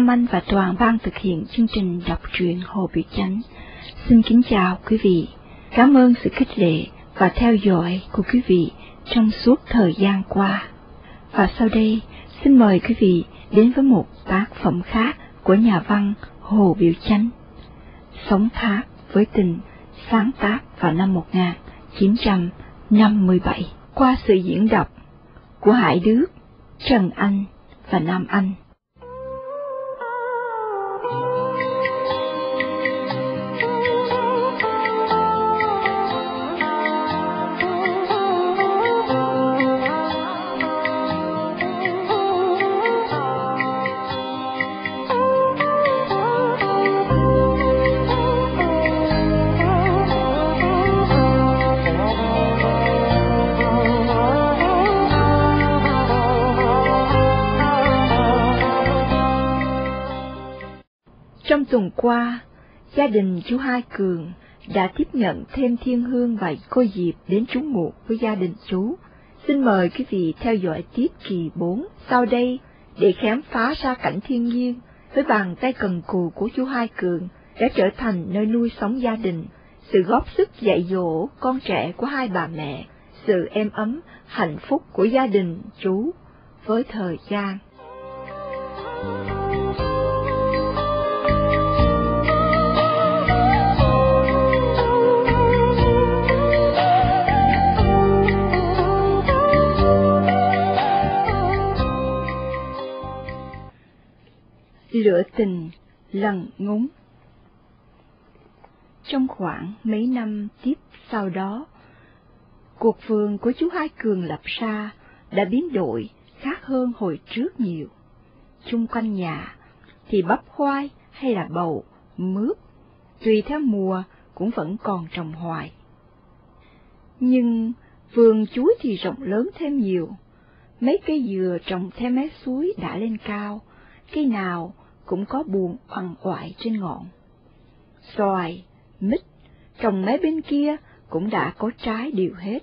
Nam Anh và Toàn ban thực hiện chương trình đọc truyện Hồ Biểu Chánh. Xin kính chào quý vị. Cảm ơn sự khích lệ và theo dõi của quý vị trong suốt thời gian qua. Và sau đây, xin mời quý vị đến với một tác phẩm khác của nhà văn Hồ Biểu Chánh. Sống thác với tình, sáng tác vào năm 1957 qua sự diễn đọc của Hải Đức, Trần Anh và Nam Anh. Qua, gia đình chú Hai Cường đã tiếp nhận thêm thiên hương và cô Diệp đến trú ngụ với gia đình chú. Xin mời quý vị theo dõi tiếp kỳ 4 sau đây để khám phá ra cảnh thiên nhiên với bàn tay cần cù của chú Hai Cường đã trở thành nơi nuôi sống gia đình, sự góp sức dạy dỗ con trẻ của hai bà mẹ, sự êm ấm, hạnh phúc của gia đình chú với thời gian. lửa tình lần ngúng. Trong khoảng mấy năm tiếp sau đó, cuộc vườn của chú Hai Cường lập ra đã biến đổi khác hơn hồi trước nhiều. Chung quanh nhà thì bắp khoai hay là bầu, mướp, tùy theo mùa cũng vẫn còn trồng hoài. Nhưng vườn chuối thì rộng lớn thêm nhiều, mấy cây dừa trồng theo mé suối đã lên cao, cây nào cũng có buồn quằn quại trên ngọn. Xoài, mít, trồng mấy bên kia cũng đã có trái đều hết.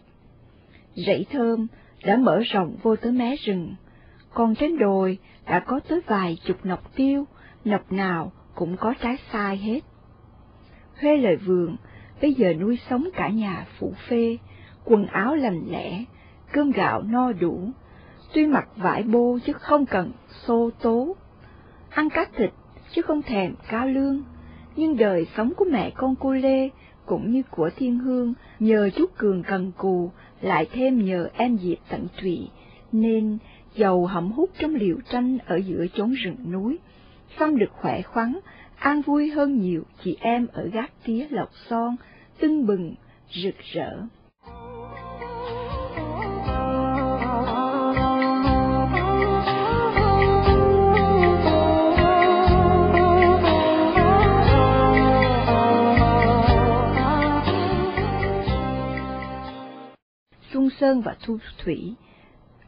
Rẫy thơm đã mở rộng vô tới mé rừng, còn trên đồi đã có tới vài chục nọc tiêu, nọc nào cũng có trái sai hết. Huê lời vườn, bây giờ nuôi sống cả nhà phụ phê, quần áo lành lẽ, cơm gạo no đủ, tuy mặc vải bô chứ không cần xô tố ăn cá thịt chứ không thèm cao lương. Nhưng đời sống của mẹ con cô Lê cũng như của Thiên Hương nhờ chú Cường cần cù, lại thêm nhờ em Diệp tận tụy, nên giàu hẩm hút trong liều tranh ở giữa chốn rừng núi, xăm được khỏe khoắn, an vui hơn nhiều chị em ở gác tía lộc son, tưng bừng, rực rỡ. Sơn và Thu Thủy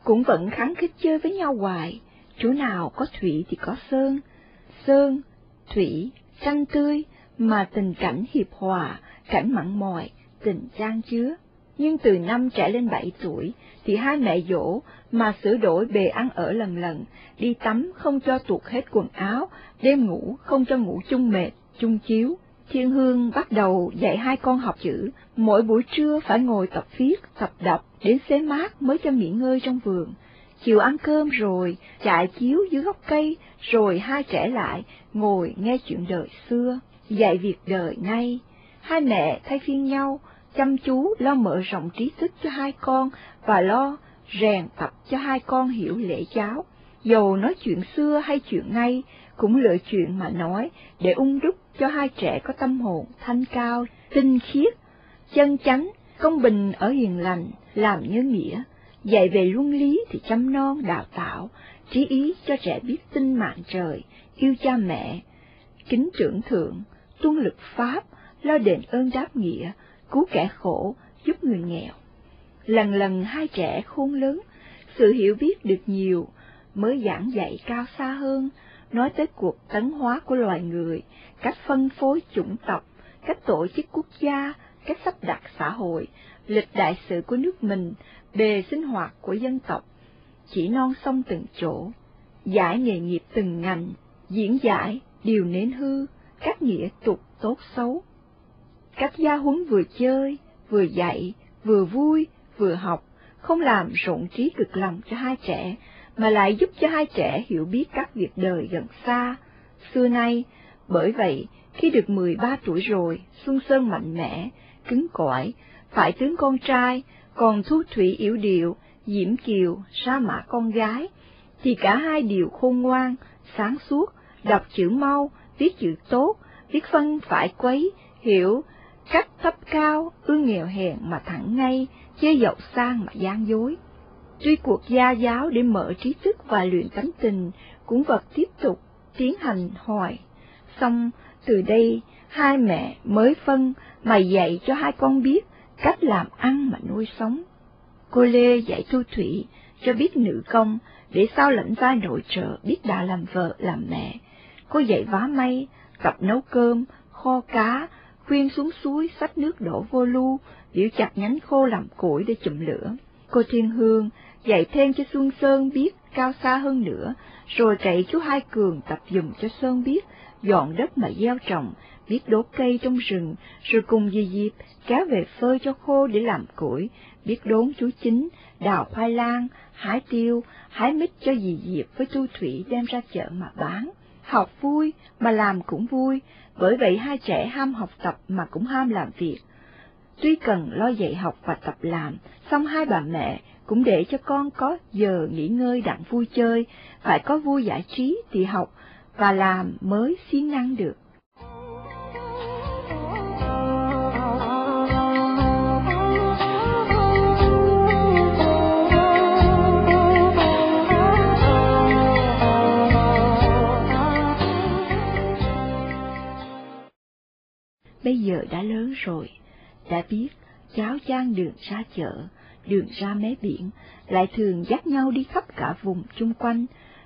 cũng vẫn kháng khích chơi với nhau hoài, chỗ nào có Thủy thì có Sơn, Sơn, Thủy, xanh tươi, mà tình cảnh hiệp hòa, cảnh mặn mòi, tình trang chứa. Nhưng từ năm trẻ lên bảy tuổi, thì hai mẹ dỗ mà sửa đổi bề ăn ở lần lần, đi tắm không cho tuột hết quần áo, đêm ngủ không cho ngủ chung mệt, chung chiếu. Thiên Hương bắt đầu dạy hai con học chữ, mỗi buổi trưa phải ngồi tập viết, tập đọc, đến xế mát mới cho nghỉ ngơi trong vườn. Chiều ăn cơm rồi, chạy chiếu dưới gốc cây, rồi hai trẻ lại, ngồi nghe chuyện đời xưa, dạy việc đời nay. Hai mẹ thay phiên nhau, chăm chú lo mở rộng trí thức cho hai con và lo rèn tập cho hai con hiểu lễ giáo. Dầu nói chuyện xưa hay chuyện ngay, cũng lựa chuyện mà nói để ung đúc cho hai trẻ có tâm hồn thanh cao, tinh khiết, chân chánh, công bình ở hiền lành, làm nhớ nghĩa, dạy về luân lý thì chăm non đào tạo, trí ý cho trẻ biết tin mạng trời, yêu cha mẹ, kính trưởng thượng, tuân lực pháp, lo đền ơn đáp nghĩa, cứu kẻ khổ, giúp người nghèo. Lần lần hai trẻ khôn lớn, sự hiểu biết được nhiều, mới giảng dạy cao xa hơn, nói tới cuộc tấn hóa của loài người, cách phân phối chủng tộc, cách tổ chức quốc gia, cách sắp đặt xã hội, lịch đại sự của nước mình, bề sinh hoạt của dân tộc, chỉ non sông từng chỗ, giải nghề nghiệp từng ngành, diễn giải điều nến hư, các nghĩa tục tốt xấu. Cách gia huấn vừa chơi, vừa dạy, vừa vui, vừa học, không làm rộn trí cực lòng cho hai trẻ, mà lại giúp cho hai trẻ hiểu biết các việc đời gần xa. Xưa nay, bởi vậy, khi được 13 tuổi rồi, Xuân Sơn mạnh mẽ, cứng cỏi, phải tướng con trai, còn Thu Thủy yếu điệu, Diễm Kiều, Sa Mã con gái, thì cả hai đều khôn ngoan, sáng suốt, đọc chữ mau, viết chữ tốt, viết phân phải quấy, hiểu cách thấp cao, ương nghèo hèn mà thẳng ngay, chê dậu sang mà gian dối. Tuy cuộc gia giáo để mở trí thức và luyện tánh tình cũng vật tiếp tục tiến hành hoài. Xong, từ đây, hai mẹ mới phân mà dạy cho hai con biết cách làm ăn mà nuôi sống. Cô Lê dạy Thu Thủy cho biết nữ công, để sao lãnh vai nội trợ biết đã làm vợ làm mẹ. Cô dạy vá may, tập nấu cơm, kho cá, khuyên xuống suối xách nước đổ vô lu, biểu chặt nhánh khô làm củi để chụm lửa. Cô Thiên Hương dạy thêm cho Xuân Sơn biết cao xa hơn nữa, rồi chạy chú Hai Cường tập dùm cho Sơn biết dọn đất mà gieo trồng, biết đốt cây trong rừng, rồi cùng dì Diệp kéo về phơi cho khô để làm củi, biết đốn chú chính, đào khoai lang, hái tiêu, hái mít cho dì Diệp với tu thủy đem ra chợ mà bán. Học vui mà làm cũng vui, bởi vậy hai trẻ ham học tập mà cũng ham làm việc. Tuy cần lo dạy học và tập làm, song hai bà mẹ cũng để cho con có giờ nghỉ ngơi đặng vui chơi, phải có vui giải trí thì học và làm mới siêng năng được. Bây giờ đã lớn rồi, đã biết cháu trang đường ra chợ, đường ra mé biển, lại thường dắt nhau đi khắp cả vùng chung quanh.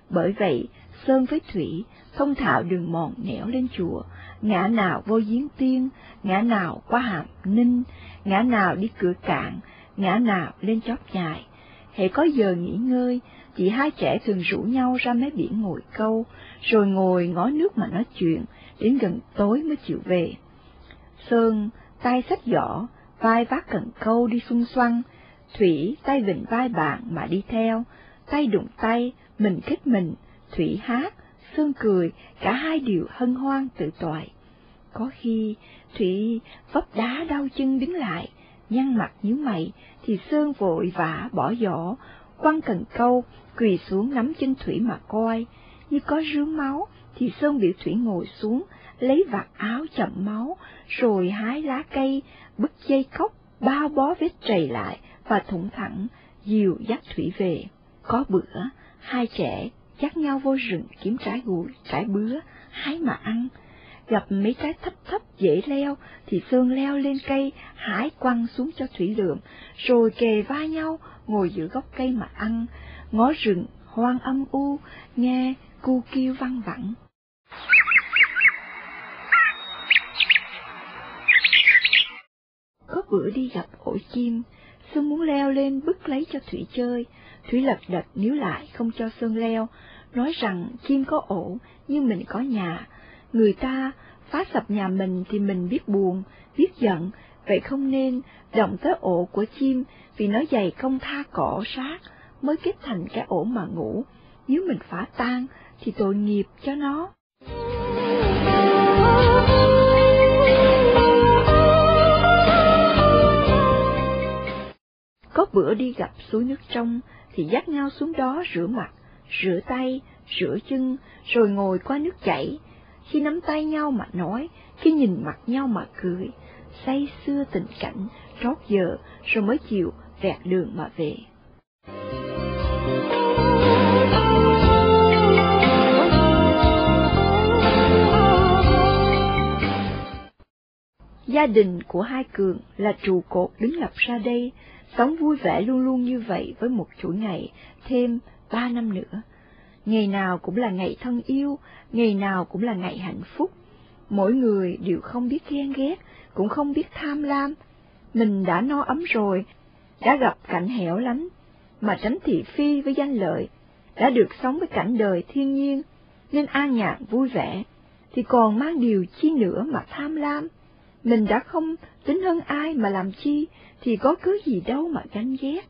Bởi vậy, Sơn với Thủy thông thạo đường mòn nẻo lên chùa, ngã nào vô giếng tiên, ngã nào qua hàm ninh, ngã nào đi cửa cạn, ngã nào lên chóp nhài. Hệ có giờ nghỉ ngơi, chị hai trẻ thường rủ nhau ra mé biển ngồi câu, rồi ngồi ngó nước mà nói chuyện, đến gần tối mới chịu về. Sơn, tay sách giỏ, vai vác cần câu đi xung xoăn, Thủy tay vịnh vai bạn mà đi theo, tay đụng tay, mình khích mình, Thủy hát, Sơn cười, cả hai đều hân hoan tự toại. Có khi Thủy vấp đá đau chân đứng lại, nhăn mặt nhíu mày, thì Sơn vội vã bỏ giỏ, quăng cần câu, quỳ xuống nắm chân Thủy mà coi, như có rướm máu, thì Sơn biểu Thủy ngồi xuống, lấy vạt áo chậm máu, rồi hái lá cây, bứt dây cốc, bao bó vết trầy lại và thủng thẳng, dìu dắt Thủy về. Có bữa, hai trẻ dắt nhau vô rừng kiếm trái gùi, trái bứa, hái mà ăn. Gặp mấy trái thấp thấp dễ leo, thì Sương leo lên cây, hái quăng xuống cho Thủy lượm, rồi kề vai nhau, ngồi giữa gốc cây mà ăn, ngó rừng, hoang âm u, nghe cu kêu văng vẳng. Có bữa đi gặp ổ chim, Sơn muốn leo lên bứt lấy cho Thủy chơi, Thủy lật đật níu lại không cho Sơn leo, nói rằng chim có ổ, nhưng mình có nhà. Người ta phá sập nhà mình thì mình biết buồn, biết giận, vậy không nên động tới ổ của chim vì nó dày công tha cỏ sát mới kết thành cái ổ mà ngủ. Nếu mình phá tan thì tội nghiệp cho nó. Có bữa đi gặp suối nước trong thì dắt nhau xuống đó rửa mặt, rửa tay, rửa chân, rồi ngồi qua nước chảy. Khi nắm tay nhau mà nói, khi nhìn mặt nhau mà cười, say xưa tình cảnh, trót giờ, rồi mới chịu vẹt đường mà về. Gia đình của hai Cường là trụ cột đứng lập ra đây, sống vui vẻ luôn luôn như vậy với một chuỗi ngày, thêm ba năm nữa. Ngày nào cũng là ngày thân yêu, ngày nào cũng là ngày hạnh phúc. Mỗi người đều không biết ghen ghét, cũng không biết tham lam. Mình đã no ấm rồi, đã gặp cảnh hẻo lánh, mà tránh thị phi với danh lợi, đã được sống với cảnh đời thiên nhiên, nên an nhàn vui vẻ, thì còn mang điều chi nữa mà tham lam. Mình đã không tính hơn ai mà làm chi, thì có cứ gì đâu mà ganh ghét.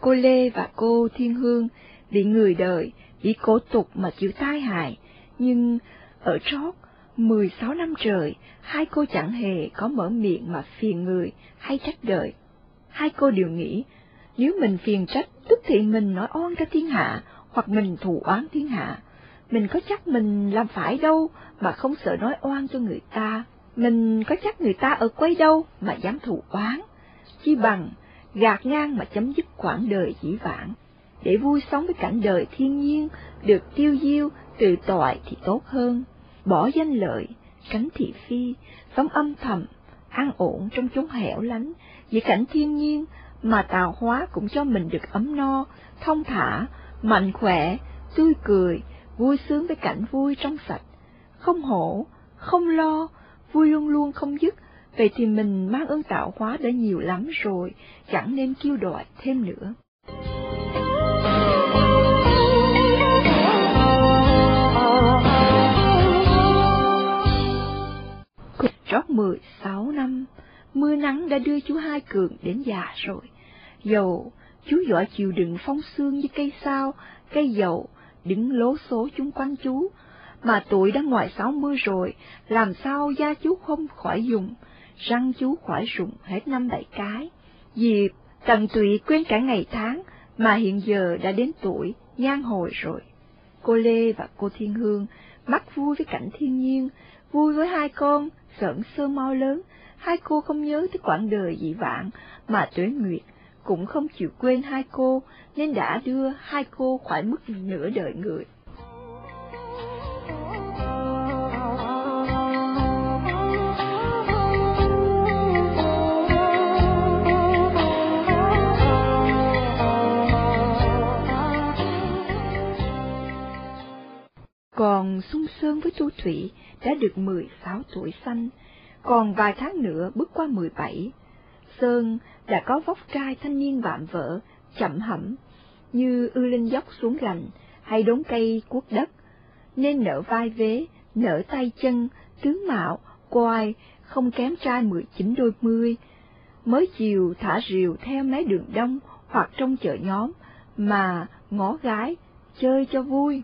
Cô Lê và cô Thiên Hương bị người đời, bị cổ tục mà chịu tai hại, nhưng ở trót 16 năm trời, hai cô chẳng hề có mở miệng mà phiền người hay trách đời. Hai cô đều nghĩ, nếu mình phiền trách, tức thì mình nói oan cho thiên hạ, hoặc mình thù oán thiên hạ. Mình có chắc mình làm phải đâu mà không sợ nói oan cho người ta. Mình có chắc người ta ở quay đâu mà dám thù oán. Chi bằng gạt ngang mà chấm dứt quãng đời dĩ vãng. Để vui sống với cảnh đời thiên nhiên, được tiêu diêu, tự tội thì tốt hơn. Bỏ danh lợi, cánh thị phi, sống âm thầm, an ổn trong chốn hẻo lánh, vì cảnh thiên nhiên mà tạo hóa cũng cho mình được ấm no, thông thả, mạnh khỏe, tươi cười, vui sướng với cảnh vui trong sạch, không hổ, không lo, vui luôn luôn không dứt, vậy thì mình mang ơn tạo hóa đã nhiều lắm rồi, chẳng nên kêu đòi thêm nữa. Rót mười sáu năm, mưa nắng đã đưa chú Hai Cường đến già rồi. Dầu, chú giỏi chịu đựng phong sương như cây sao, cây dầu, đứng lố số chung quanh chú, mà tuổi đã ngoài sáu mươi rồi, làm sao da chú không khỏi dùng, răng chú khỏi rụng hết năm bảy cái. vì tận tụy quên cả ngày tháng, mà hiện giờ đã đến tuổi, nhan hồi rồi. Cô Lê và cô Thiên Hương mắt vui với cảnh thiên nhiên, vui với hai con, sợn sơ mau lớn, hai cô không nhớ tới quãng đời dị vãng, mà tuế nguyệt cũng không chịu quên hai cô, nên đã đưa hai cô khỏi mức nửa đời người. Còn Xuân Sơn với Tu Thủy đã được 16 tuổi xanh, còn vài tháng nữa bước qua 17. Sơn đã có vóc trai thanh niên vạm vỡ, chậm hẩm, như ư linh dốc xuống gành, hay đốn cây cuốc đất, nên nở vai vế, nở tay chân, tướng mạo, quai, không kém trai 19 đôi mươi. Mới chiều thả rìu theo mấy đường đông hoặc trong chợ nhóm, mà ngó gái, chơi cho vui.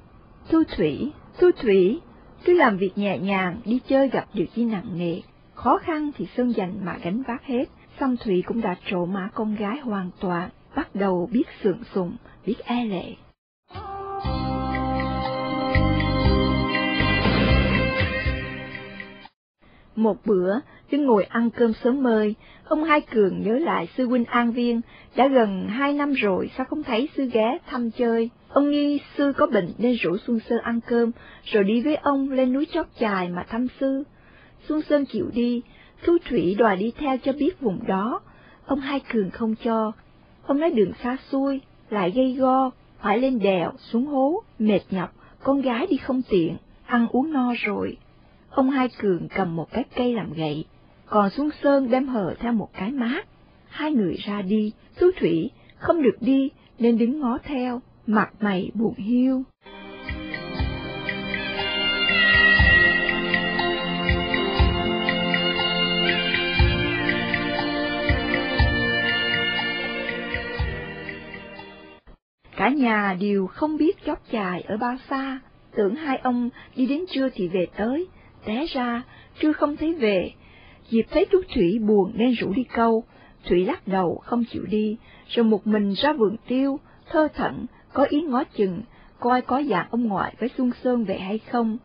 Thu Thủy, Thu Thủy, cứ làm việc nhẹ nhàng, đi chơi gặp điều chi nặng nề, khó khăn thì Sơn dành mà gánh vác hết. Song Thủy cũng đã trổ mã con gái hoàn toàn, bắt đầu biết sượng sùng, biết e lệ. Một bữa, đứng ngồi ăn cơm sớm mơi, ông Hai Cường nhớ lại sư huynh An Viên, đã gần hai năm rồi sao không thấy sư ghé thăm chơi. Ông nghi sư có bệnh nên rủ Xuân Sơn ăn cơm, rồi đi với ông lên núi chót chài mà thăm sư. Xuân Sơn chịu đi, Thu Thủy đòi đi theo cho biết vùng đó. Ông Hai Cường không cho. Ông nói đường xa xôi, lại gây go, phải lên đèo, xuống hố, mệt nhọc, con gái đi không tiện, ăn uống no rồi. Ông Hai Cường cầm một cái cây làm gậy, còn Xuân Sơn đem hờ theo một cái mát. Hai người ra đi, Thu Thủy không được đi nên đứng ngó theo, mặt mày buồn hiu. Cả nhà đều không biết chóc chài ở bao xa, tưởng hai ông đi đến trưa thì về tới, té ra, trưa không thấy về. Diệp thấy chú Thủy buồn nên rủ đi câu, Thủy lắc đầu không chịu đi, rồi một mình ra vườn tiêu, thơ thẩn, có ý ngó chừng, coi có dạng ông ngoại với Xuân Sơn về hay không.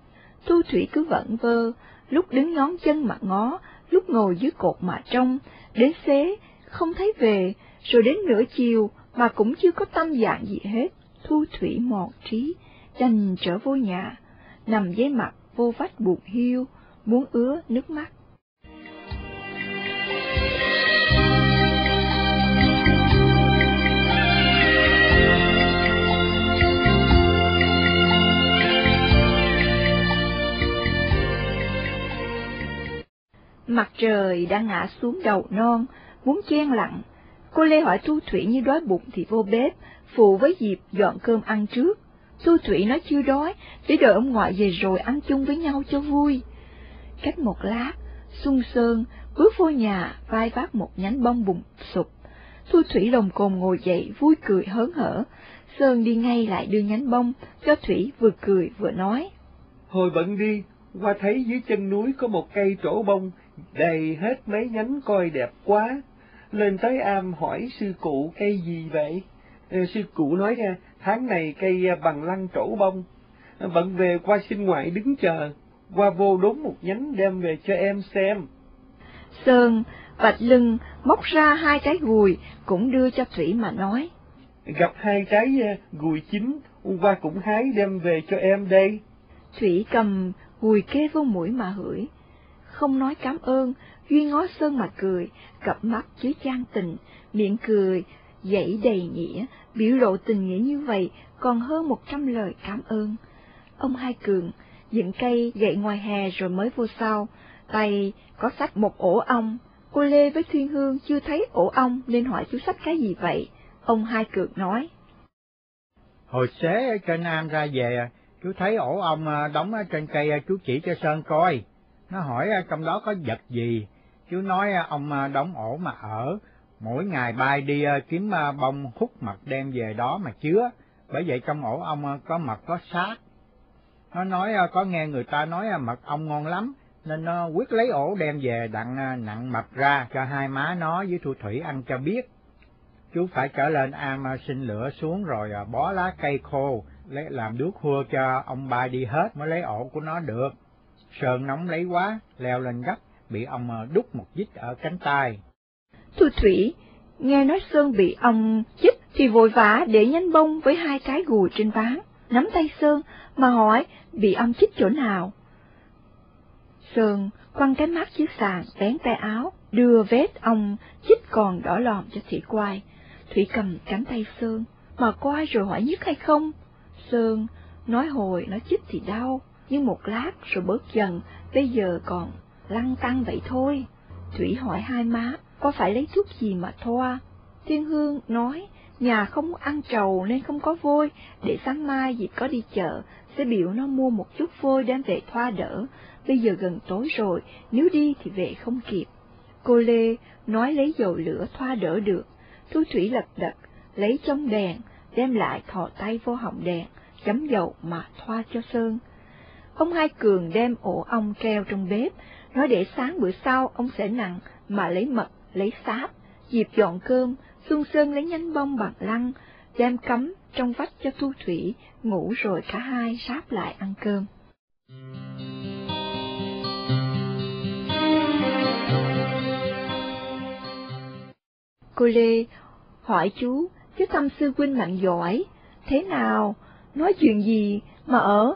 Thu Thủy cứ vẩn vơ, lúc đứng ngón chân mà ngó, lúc ngồi dưới cột mà trông, đến xế, không thấy về, rồi đến nửa chiều mà cũng chưa có tâm dạng gì hết. Thu Thủy mòn trí, đành trở vô nhà, nằm dưới mặt vô vách buồn hiu, muốn ứa nước mắt. Mặt trời đã ngã xuống đầu non, muốn chen lặng. Cô Lê hỏi Thu Thủy như đói bụng thì vô bếp, phụ với Diệp dọn cơm ăn trước. Thu Thủy nói chưa đói, để đợi ông ngoại về rồi ăn chung với nhau cho vui. Cách một lát, Xuân Sơn bước vô nhà vai vác một nhánh bông bụng sụp. Thu Thủy lồng cồn ngồi dậy vui cười hớn hở. Sơn đi ngay lại đưa nhánh bông, cho Thủy vừa cười vừa nói. Hồi bận đi, qua thấy dưới chân núi có một cây trổ bông, đầy hết mấy nhánh coi đẹp quá. Lên tới am hỏi sư cụ cây gì vậy? Ờ, sư cụ nói ra, tháng này cây bằng lăng trổ bông. Bận về qua xin ngoại đứng chờ, qua vô đốn một nhánh đem về cho em xem. Sơn vạch lưng móc ra hai trái gùi cũng đưa cho Thủy mà nói. Gặp hai trái à, gùi chín, qua cũng hái đem về cho em đây. Thủy cầm gùi kê vô mũi mà hửi. Không nói cảm ơn, Duy ngó Sơn mà cười, cặp mắt chứa chan tình, miệng cười, dãy đầy nghĩa, biểu lộ tình nghĩa như vậy còn hơn một trăm lời cảm ơn. Ông Hai Cường dựng cây gậy ngoài hè rồi mới vô sau, tay có sách một ổ ong. Cô Lê với Thiên Hương chưa thấy ổ ong nên hỏi chú sách cái gì vậy? Ông Hai Cường nói. Hồi xế ở trên Nam ra về, chú thấy ổ ong à, đóng ở trên cây à, chú chỉ cho Sơn coi. Nó hỏi à, trong đó có vật gì, chú nói à, ông à, đóng ổ mà ở, mỗi ngày bay đi à, kiếm bông hút mật đem về đó mà chứa, bởi vậy trong ổ ông có mật có xác. Nó nói có nghe người ta nói mật ong ngon lắm, nên nó quyết lấy ổ đem về đặng nặng mật ra cho hai má nó với Thu Thủy ăn cho biết. Chú phải trở lên am xin lửa xuống rồi bó lá cây khô, lấy làm đuốc hua cho ông ba đi hết mới lấy ổ của nó được. Sơn nóng lấy quá, leo lên gấp, bị ông ờ, đút một vít ở cánh tay. Thu Thủy, nghe nói Sơn bị ông chích thì vội vã để nhánh bông với hai cái gùi trên ván, nắm tay Sơn mà hỏi bị ông chích chỗ nào. Sơn quăng cái mắt chiếc sàn vén tay áo, đưa vết ông chích còn đỏ lòm cho Thủy quay. Thủy cầm cánh tay Sơn, mà quay rồi hỏi nhức hay không? Sơn nói hồi nó chích thì đau, nhưng một lát rồi bớt dần, bây giờ còn lăng tăng vậy thôi. Thủy hỏi hai má, có phải lấy thuốc gì mà thoa? Thiên Hương nói, nhà không ăn trầu nên không có vôi, để sáng mai dịp có đi chợ, sẽ biểu nó mua một chút vôi đem về thoa đỡ. Bây giờ gần tối rồi, nếu đi thì về không kịp. Cô Lê nói lấy dầu lửa thoa đỡ được. Thu Thủy lật đật, lấy trong đèn, đem lại thò tay vô họng đèn, chấm dầu mà thoa cho Sơn. Ông Hai Cường đem ổ ong treo trong bếp, nói để sáng bữa sau ông sẽ nặng mà lấy mật, lấy sáp, dịp dọn cơm, Xuân Sơn lấy nhánh bông bằng lăng, đem cắm trong vách cho Thu Thủy, ngủ rồi cả hai sáp lại ăn cơm. Cô Lê hỏi chú, chứ tâm sư huynh mạnh giỏi, thế nào, nói chuyện gì mà ở,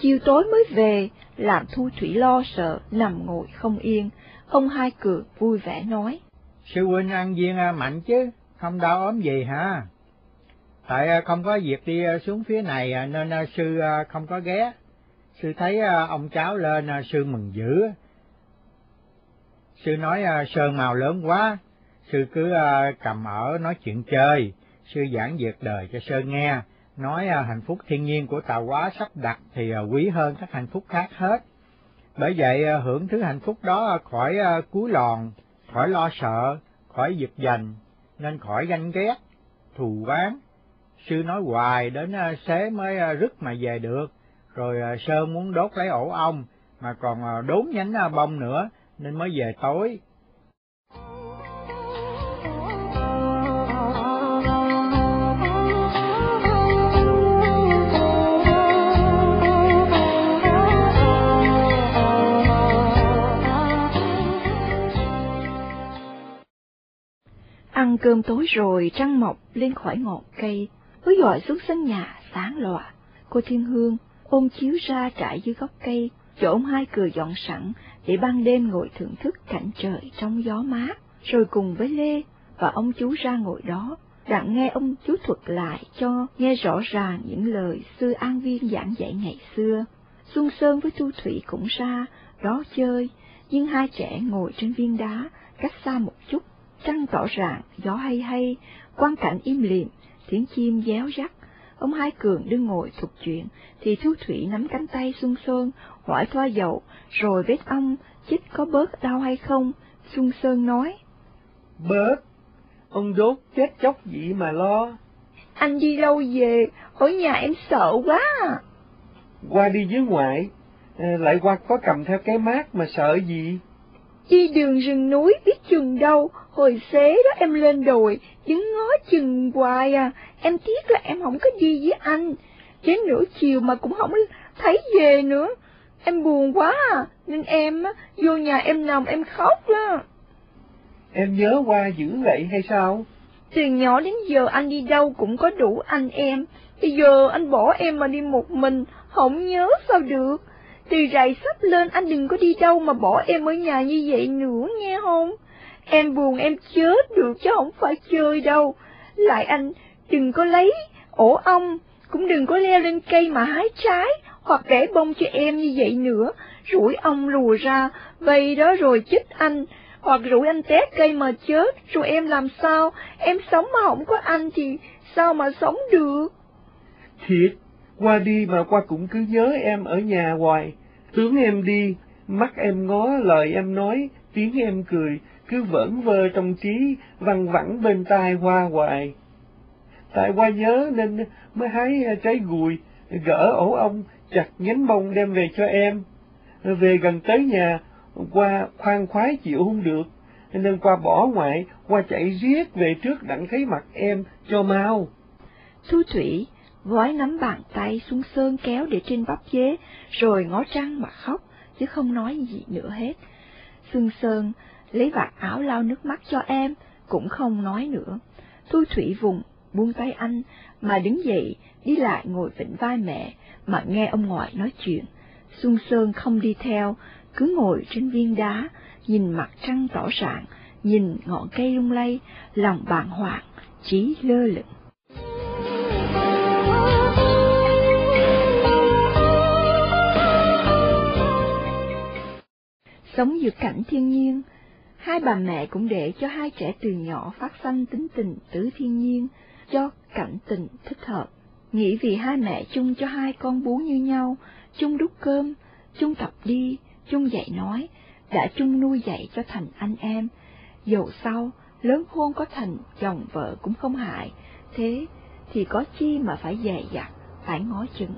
chiều tối mới về, làm Thu Thủy lo sợ, nằm ngồi không yên, ông hai cười vui vẻ nói. Sư huynh ăn viên mạnh chứ, không đau ốm gì hả? Tại à, không có việc đi à, xuống phía này à, nên sư không có ghé. Sư thấy ông cháu lên sư mừng dữ. Sư nói sơn màu lớn quá, sư cứ cầm ở nói chuyện chơi, sư giảng việc đời cho Sơn nghe, nói à, hạnh phúc thiên nhiên của tạo quá sắp đặt thì à, quý hơn các hạnh phúc khác hết. Bởi vậy à, hưởng thứ hạnh phúc đó khỏi cúi lòn, khỏi lo sợ, khỏi giật giành, nên khỏi ganh ghét, thù oán. Sư nói hoài đến xế mới rứt mà về được, rồi Sơn muốn đốt lấy ổ ong, mà còn đốn nhánh bông nữa, nên mới về tối. Ăn cơm tối rồi, trăng mọc lên khỏi ngọn cây, mới gọi xuống sân nhà, sáng lọa. Cô Thiên Hương ôm chiếu ra trải dưới gốc cây, chỗ ông hai cười dọn sẵn để ban đêm ngồi thưởng thức cảnh trời trong gió mát, rồi cùng với Lê và ông chú ra ngồi đó, đặng nghe ông chú thuật lại cho nghe rõ ràng những lời sư An Viên giảng dạy ngày xưa. Xuân Sơn với Thu Thủy cũng ra, đó chơi, nhưng hai trẻ ngồi trên viên đá, cách xa một trăng tỏ rạng, gió hay hay, quan cảnh im lìm, tiếng chim réo rắt. Ông Hai Cường đứng ngồi thuộc chuyện, thì Thu Thủy nắm cánh tay Xuân Sơn, hỏi thoa dầu, rồi vết ông, chích có bớt đau hay không? Xuân Sơn nói. Bớt, ông đốt chết chóc gì mà lo. Anh đi lâu về, ở nhà em sợ quá à. Qua đi với ngoại, à, lại qua có cầm theo cái mát mà sợ gì? Đi đường rừng núi biết chừng đâu, hồi xế đó em lên đồi, đứng ngó chừng hoài à, em tiếc là em không có đi với anh, đến nửa chiều mà cũng không thấy về nữa. Em buồn quá à, nên em á, vô nhà em nằm em khóc đó. Em nhớ qua giữ vậy hay sao? Từ nhỏ đến giờ anh đi đâu cũng có đủ anh em, bây giờ anh bỏ em mà đi một mình, không nhớ sao được. Từ rày sắp lên anh đừng có đi đâu mà bỏ em ở nhà như vậy nữa nghe không? Em buồn em chết được chứ không phải chơi đâu. Lại anh đừng có lấy ổ ong, cũng đừng có leo lên cây mà hái trái, hoặc để bông cho em như vậy nữa, rủi ong lùa ra, vây đó rồi chích anh, hoặc rủi anh té cây mà chết, rồi em làm sao? Em sống mà không có anh thì sao mà sống được? Thiệt, qua đi mà qua cũng cứ nhớ em ở nhà hoài, tướng em đi, mắt em ngó lời em nói, tiếng em cười, cứ vẩn vơ trong trí, văng vẳng bên tai hoa hoài. Tại qua nhớ nên mới hái à, trái gùi, gỡ ổ ong, chặt nhánh bông đem về cho em. Về gần tới nhà, qua khoan khoái chịu không được, nên qua bỏ ngoại, qua chạy riết về trước đặng thấy mặt em cho mau. Thu Thủy vói nắm bàn tay xuống sơn kéo để trên bắp dế, rồi ngó trăng mà khóc, chứ không nói gì nữa hết. Xuân Sơn lấy vạt áo lau nước mắt cho em, cũng không nói nữa. Thu Thủy vùng, buông tay anh, mà đứng dậy, đi lại ngồi vịnh vai mẹ, mà nghe ông ngoại nói chuyện. Xuân Sơn không đi theo, cứ ngồi trên viên đá, nhìn mặt trăng tỏ rạng, nhìn ngọn cây lung lay, lòng bàng hoàng, trí lơ lửng. Sống giữa cảnh thiên nhiên, hai bà mẹ cũng để cho hai trẻ từ nhỏ phát sanh tính tình tứ thiên nhiên, cho cảnh tình thích hợp. Nghĩ vì hai mẹ chung cho hai con bú như nhau, chung đút cơm, chung tập đi, chung dạy nói, đã chung nuôi dạy cho thành anh em. Dầu sau, lớn khôn có thành chồng vợ cũng không hại, thế thì có chi mà phải dè dặt, phải ngó chừng.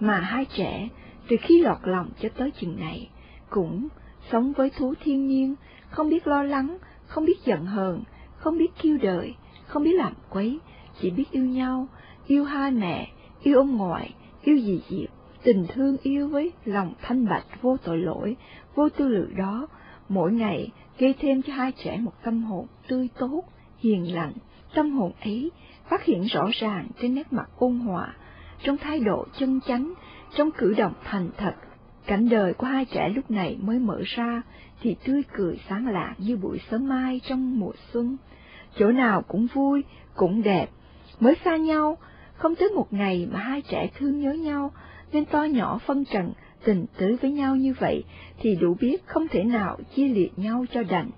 Mà hai trẻ, từ khi lọt lòng cho tới chừng này, cũng sống với thú thiên nhiên, không biết lo lắng, không biết giận hờn, không biết kêu đợi, không biết làm quấy, chỉ biết yêu nhau, yêu hai mẹ, yêu ông ngoại, yêu dì Diệp, tình thương yêu với lòng thanh bạch vô tội lỗi, vô tư lự đó, mỗi ngày gây thêm cho hai trẻ một tâm hồn tươi tốt, hiền lành. Tâm hồn ấy phát hiện rõ ràng trên nét mặt ôn hòa, trong thái độ chân chánh, trong cử động thành thật. Cảnh đời của hai trẻ lúc này mới mở ra, thì tươi cười sáng lạc như buổi sớm mai trong mùa xuân. Chỗ nào cũng vui, cũng đẹp. Mới xa nhau, không tới một ngày mà hai trẻ thương nhớ nhau, nên to nhỏ phân trần, tình tứ với nhau như vậy, thì đủ biết không thể nào chia liệt nhau cho đành.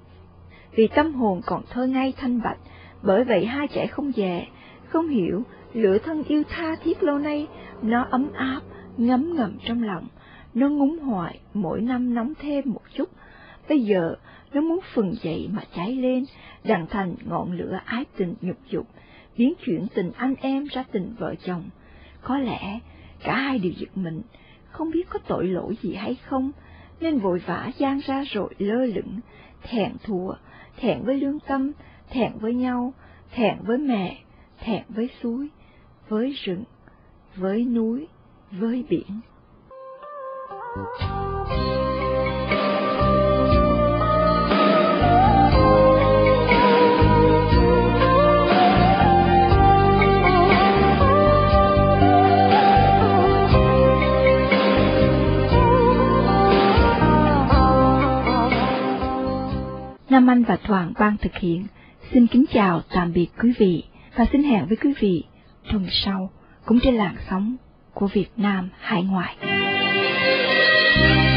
Vì tâm hồn còn thơ ngây thanh bạch, bởi vậy hai trẻ không dè, không hiểu, lửa thân yêu tha thiết lâu nay, nó ấm áp, ngấm ngầm trong lòng, nó ngúng hoài, mỗi năm nóng thêm một chút. Bây giờ, nó muốn phừng dậy mà cháy lên, đàn thành ngọn lửa ái tình nhục dục, biến chuyển tình anh em ra tình vợ chồng. Có lẽ, cả hai đều giật mình, không biết có tội lỗi gì hay không, nên vội vã gian ra rồi lơ lửng, thẹn thùa, thẹn với lương tâm, thẹn với nhau, thẹn với mẹ, thẹn với suối, với rừng, với núi, với biển. Nam Anh và Toàn ban thực hiện. Xin kính chào tạm biệt quý vị và xin hẹn với quý vị tuần sau, cũng trên làn sóng của Việt Nam hải ngoại. Bye.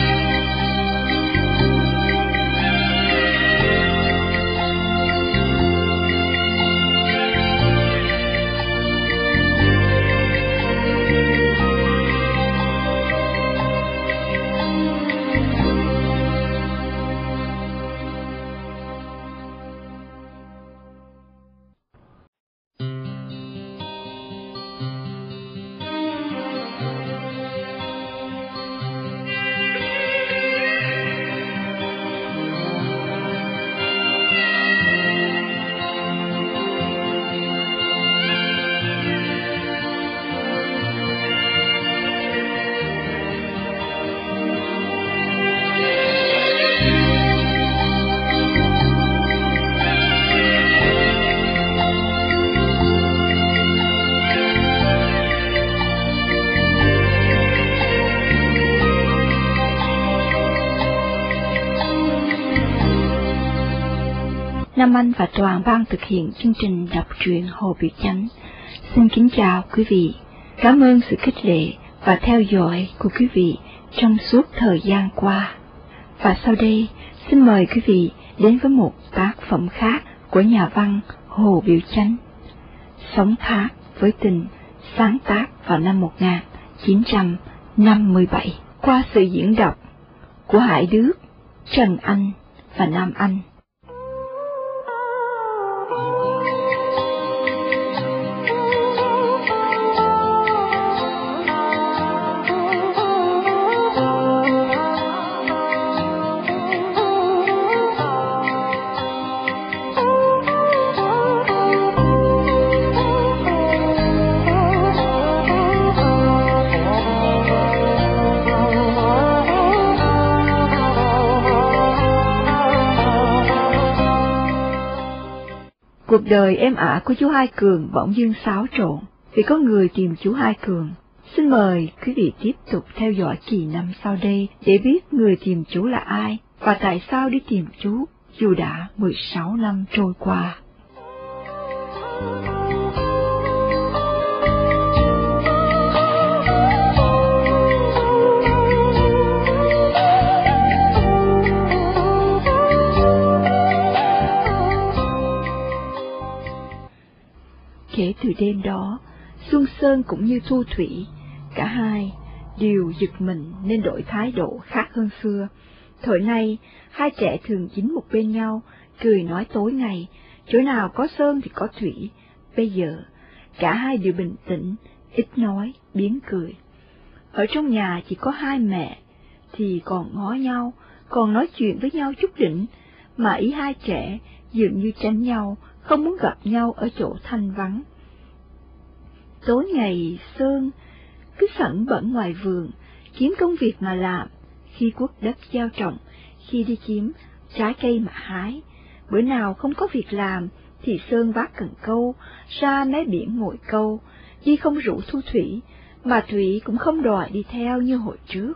Nam Anh và Toàn ban thực hiện chương trình đọc truyện Hồ Biểu Chánh. Xin kính chào quý vị. Cảm ơn sự khích lệ và theo dõi của quý vị trong suốt thời gian qua. Và sau đây, xin mời quý vị đến với một tác phẩm khác của nhà văn Hồ Biểu Chánh. Sống khác với tình, sáng tác vào năm 1957 qua sự diễn đọc của Hải Đức, Trần Anh và Nam Anh. Cuộc đời êm ả của chú Hai Cường bỗng dưng xáo trộn, vì có người tìm chú Hai Cường. Xin mời quý vị tiếp tục theo dõi kỳ năm sau đây để biết người tìm chú là ai và tại sao đi tìm chú dù đã 16 năm trôi qua. Kể từ đêm đó, Xuân Sơn cũng như Thu Thủy, cả hai đều giật mình nên đổi thái độ khác hơn xưa. Thời nay, hai trẻ thường dính một bên nhau, cười nói tối ngày, chỗ nào có Sơn thì có Thủy. Bây giờ, cả hai đều bình tĩnh, ít nói, biến cười. Ở trong nhà chỉ có hai mẹ, thì còn ngó nhau, còn nói chuyện với nhau chút đỉnh, mà ý hai trẻ dường như tránh nhau, không muốn gặp nhau ở chỗ thanh vắng. Tối ngày Sơn cứ sẵn bẩn ngoài vườn, kiếm công việc mà làm, khi quốc đất gieo trồng, khi đi kiếm trái cây mà hái. Bữa nào không có việc làm, thì Sơn vác cần câu, ra mé biển ngồi câu, Di không rủ Thu Thủy, mà Thủy cũng không đòi đi theo như hồi trước.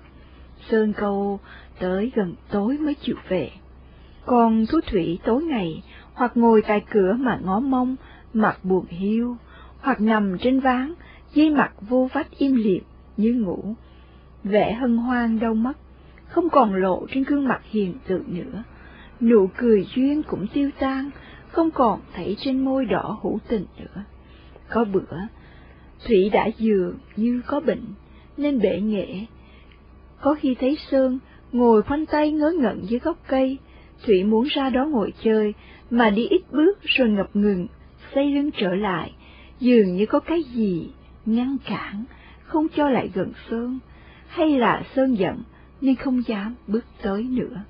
Sơn câu tới gần tối mới chịu về. Còn Thu Thủy tối ngày, hoặc ngồi tại cửa mà ngó mông, mặt buồn hiu, hoặc nằm trên ván, dây mặt vô vách im liệt như ngủ. Vẻ hân hoan đâu mất, không còn lộ trên gương mặt hiền từ nữa. Nụ cười duyên cũng tiêu tan, không còn thấy trên môi đỏ hữu tình nữa. Có bữa, Thủy đã dường như có bệnh, nên bệ nghệ. Có khi thấy Sơn ngồi khoanh tay ngớ ngẩn dưới gốc cây, Thủy muốn ra đó ngồi chơi, mà đi ít bước rồi ngập ngừng, xây lưng trở lại, dường như có cái gì ngăn cản, không cho lại gần Sơn, hay là Sơn giận nên không dám bước tới nữa.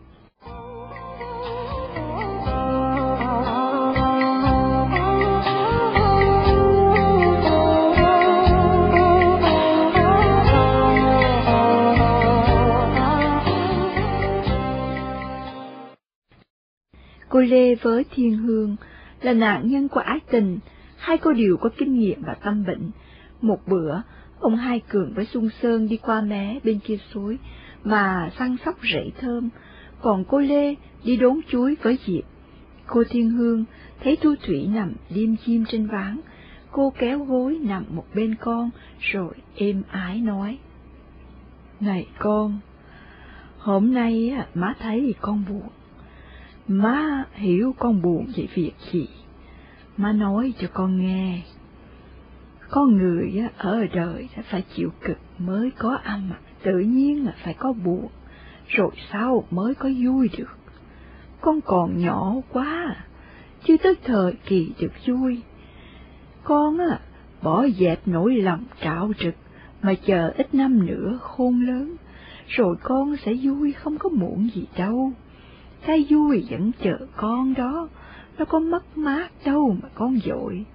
Cô Lê với Thiên Hương là nạn nhân của ái tình, hai cô đều có kinh nghiệm và tâm bệnh. Một bữa, ông Hai Cường với Xuân Sơn đi qua mé bên kia suối mà săn sóc rễ thơm, còn cô Lê đi đốn chuối với Diệp. Cô Thiên Hương thấy Thu Thủy nằm liêm chim trên ván, cô kéo gối nằm một bên con rồi êm ái nói. Này con, hôm nay má thấy con buồn. Má hiểu con buồn về việc gì, má nói cho con nghe. Con người ở đời phải chịu cực mới có âm, tự nhiên là phải có buồn, rồi sau mới có vui được. Con còn nhỏ quá, à. chưa tới thời kỳ được vui. Con á, bỏ dẹp nỗi lòng trạo trực, mà chờ ít năm nữa khôn lớn, rồi con sẽ vui không có muộn gì đâu. Cái vui vẫn chờ con đó, nó có mất mát đâu mà con dội.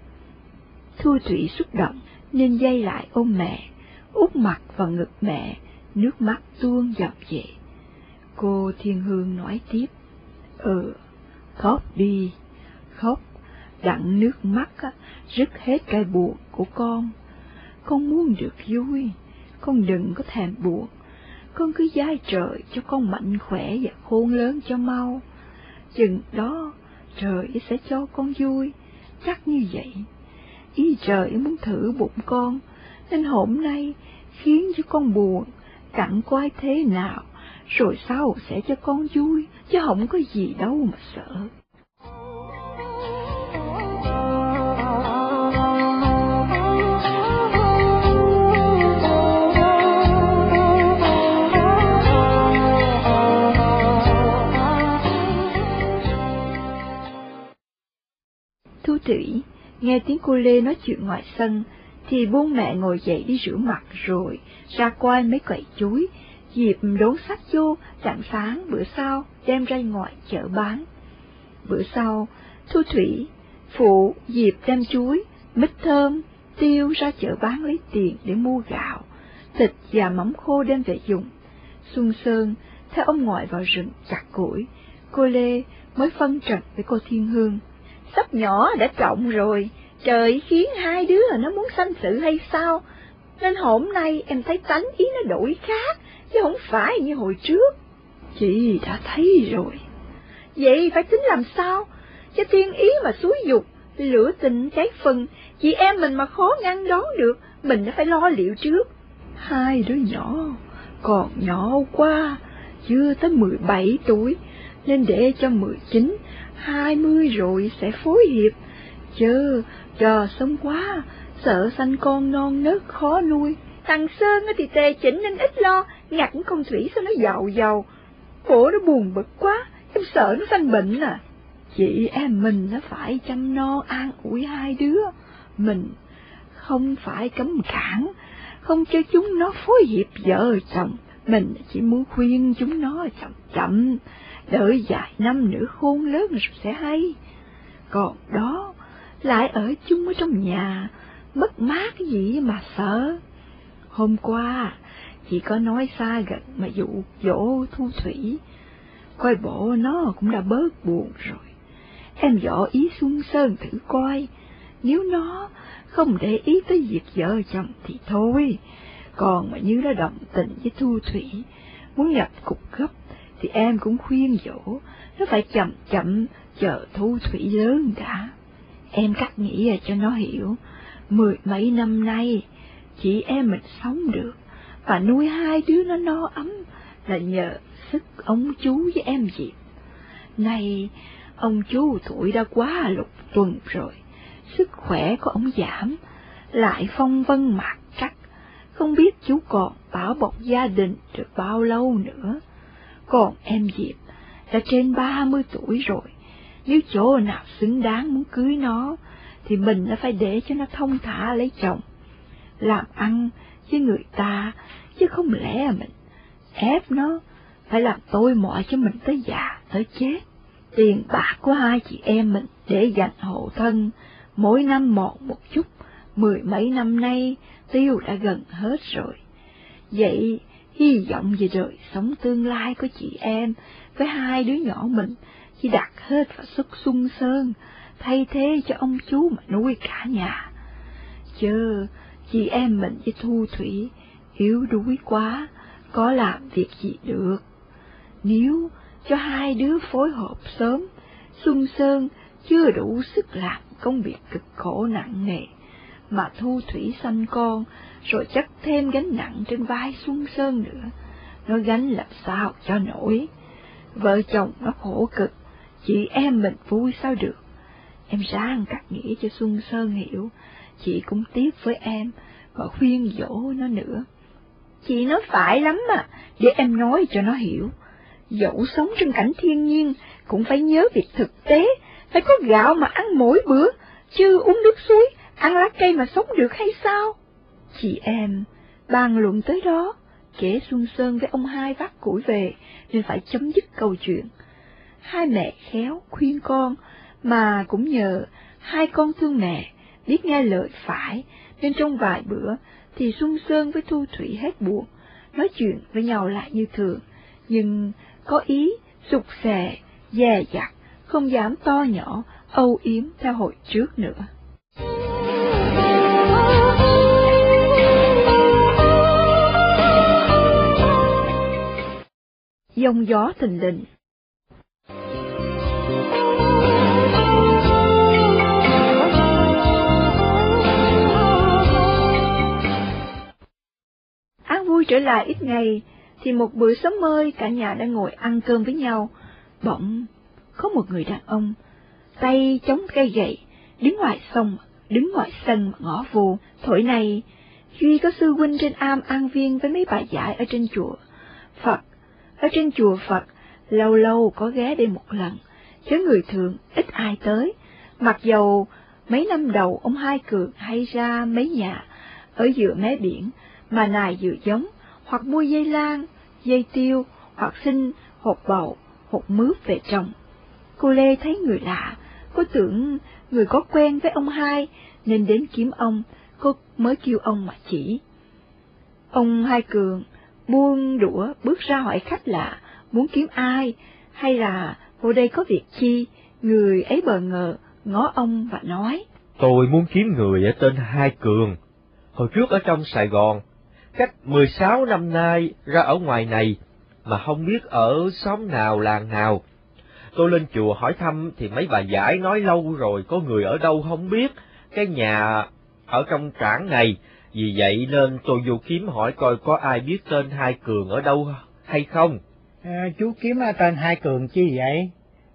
Thu Thủy xúc động, nên dây lại ôm mẹ, úp mặt vào ngực mẹ, nước mắt tuôn dọc về. Cô Thiên Hương nói tiếp, Ừ, khóc đi, khóc, đặng nước mắt á, rứt hết cái buồn của con. Con muốn được vui, con đừng có thèm buồn, con cứ giai trời cho con mạnh khỏe và khôn lớn cho mau. Chừng đó, trời sẽ cho con vui, chắc như vậy. Ý trời muốn thử bụng con, nên hôm nay khiến cho con buồn, cặn quay thế nào, rồi sau sẽ cho con vui, chứ không có gì đâu mà sợ. Nghe tiếng cô Lê nói chuyện ngoài sân, thì buông mẹ ngồi dậy đi rửa mặt rồi ra quay mấy quậy chuối, dịp đốn sách vô, rạng sáng bữa sau đem ra ngoài chợ bán. Bữa sau, Thu Thủy, phụ dịp đem chuối, mít thơm, tiêu ra chợ bán lấy tiền để mua gạo, thịt và mắm khô đem về dùng. Xuân Sơn theo ông ngoại vào rừng chặt củi, cô Lê mới phân trần với cô Thiên Hương. Sắp nhỏ đã trọng rồi, trời khiến hai đứa nó muốn sanh sự hay sao? Nên hôm nay em thấy tánh ý nó đổi khác, chứ không phải như hồi trước. Chị đã thấy rồi. Vậy phải tính làm sao? Cho thiên ý mà xúi dục, lửa tình cháy phần, chị em mình mà khó ngăn đón được, mình đã phải lo liệu trước. Hai đứa nhỏ, còn nhỏ quá, chưa tới mười bảy tuổi, nên để cho mười chín, hai mươi rồi sẽ phối hiệp. Chứ, chờ sớm quá, sợ sanh con non nớt khó nuôi. Thằng Sơn thì tề chỉnh nên ít lo, ngặt con Thủy sao nó giàu giàu. bố nó buồn bực quá, em sợ nó sanh bệnh à. Chị em mình nó phải chăm no an ủi hai đứa. Mình không phải cấm cản, không cho chúng nó phối hiệp vợ chồng. Mình chỉ muốn khuyên chúng nó chậm chậm, đợi vài năm nữa khôn lớn rồi sẽ hay. Còn đó, lại ở chung ở trong nhà, mất mát gì mà sợ. Hôm qua, chỉ có nói xa gần mà dụ dỗ thu thủy, coi bộ nó cũng đã bớt buồn rồi. Em dọ ý Xuân Sơn thử coi, nếu nó không để ý tới việc vợ chồng thì thôi, còn mà như nó động tình với Thu Thủy, muốn nhập cục gấp, thì em cũng khuyên dỗ, nó phải chậm chậm chờ Thu Thủy lớn đã. Em cắt nghĩ cho nó hiểu, mười mấy năm nay, chị em mình sống được, và nuôi hai đứa nó no ấm là nhờ sức ông chú với em Diệp. nay ông chú tuổi đã quá lục tuần rồi, sức khỏe của ông giảm, lại phong vân mạc trắc, không biết chú còn bảo bọc gia đình được bao lâu nữa. Còn em Diệp đã trên ba mươi tuổi rồi, nếu chỗ nào xứng đáng muốn cưới nó, thì mình đã phải để cho nó thông thả lấy chồng. Làm ăn với người ta, chứ không lẽ mình ép nó phải làm tôi mọi cho mình tới già, tới chết. Tiền bạc của hai chị em mình để dành hộ thân, mỗi năm một một chút, mười mấy năm nay tiêu đã gần hết rồi. Vậy, hy vọng về đời sống tương lai của chị em với hai đứa nhỏ mình chỉ đặt hết vào sức xuân sơn, thay thế cho ông chú mà nuôi cả nhà. Chớ, chị em mình với Thu Thủy yếu đuối quá, có làm việc gì được. Nếu cho hai đứa phối hợp sớm, Xuân Sơn chưa đủ sức làm công việc cực khổ nặng nề, mà Thu Thủy sanh con, rồi chắc thêm gánh nặng trên vai Xuân Sơn nữa, nó gánh làm sao cho nổi. Vợ chồng nó khổ cực, chị em mình vui sao được. Em ráng cắt nghĩa cho Xuân Sơn hiểu, chị cũng tiếc với em, và khuyên dỗ nó nữa. Chị nói phải lắm mà, để em nói cho nó hiểu. Dẫu sống trong cảnh thiên nhiên, cũng phải nhớ việc thực tế, phải có gạo mà ăn mỗi bữa, chứ uống nước suối, ăn lá cây mà sống được hay sao? Chị em, bàn luận tới đó, kể Xuân Sơn với ông hai vác củi về, nên phải chấm dứt câu chuyện. Hai mẹ khéo khuyên con, mà cũng nhờ hai con thương mẹ, biết nghe lời phải, nên trong vài bữa thì Xuân Sơn với Thu Thủy hết buồn, nói chuyện với nhau lại như thường, nhưng có ý sụt sè, dè dặt, không dám to nhỏ, âu yếm theo hồi trước nữa. dông gió thình lình. Án vui trở lại ít ngày, thì một bữa sớm mơi cả nhà đang ngồi ăn cơm với nhau, bỗng có một người đàn ông, tay chống cây gậy, đứng ngoài sông, đứng ngoài sân ngõ vù, thổi này, Duy có sư huynh trên am an viên với mấy bà giải ở trên chùa, Phật ở trên chùa Phật, lâu lâu có ghé đây một lần, chứ người thường ít ai tới. Mặc dầu mấy năm đầu ông Hai Cường hay ra mấy nhà ở giữa mé biển mà nài dự giống, hoặc mua dây lan, dây tiêu, hoặc xin hột bầu, hột mướp về trồng. Cô Lê thấy người lạ, cô tưởng người có quen với ông hai, nên đến kiếm ông, cô mới kêu ông mà chỉ. Ông Hai Cường buông đũa bước ra hỏi khách lạ, muốn kiếm ai, hay là vô đây có việc chi, người ấy bờ ngờ, ngó ông và nói. Tôi muốn kiếm người ở tên Hai Cường. Hồi trước ở trong Sài Gòn, cách 16 năm nay ra ở ngoài này, mà không biết ở xóm nào làng nào. Tôi lên chùa hỏi thăm thì mấy bà giải nói lâu rồi có người ở đâu không biết, cái nhà ở trong trảng này, vì vậy nên tôi vô kiếm hỏi coi có ai biết tên Hai Cường ở đâu hay không. À, chú kiếm tên Hai Cường chi vậy?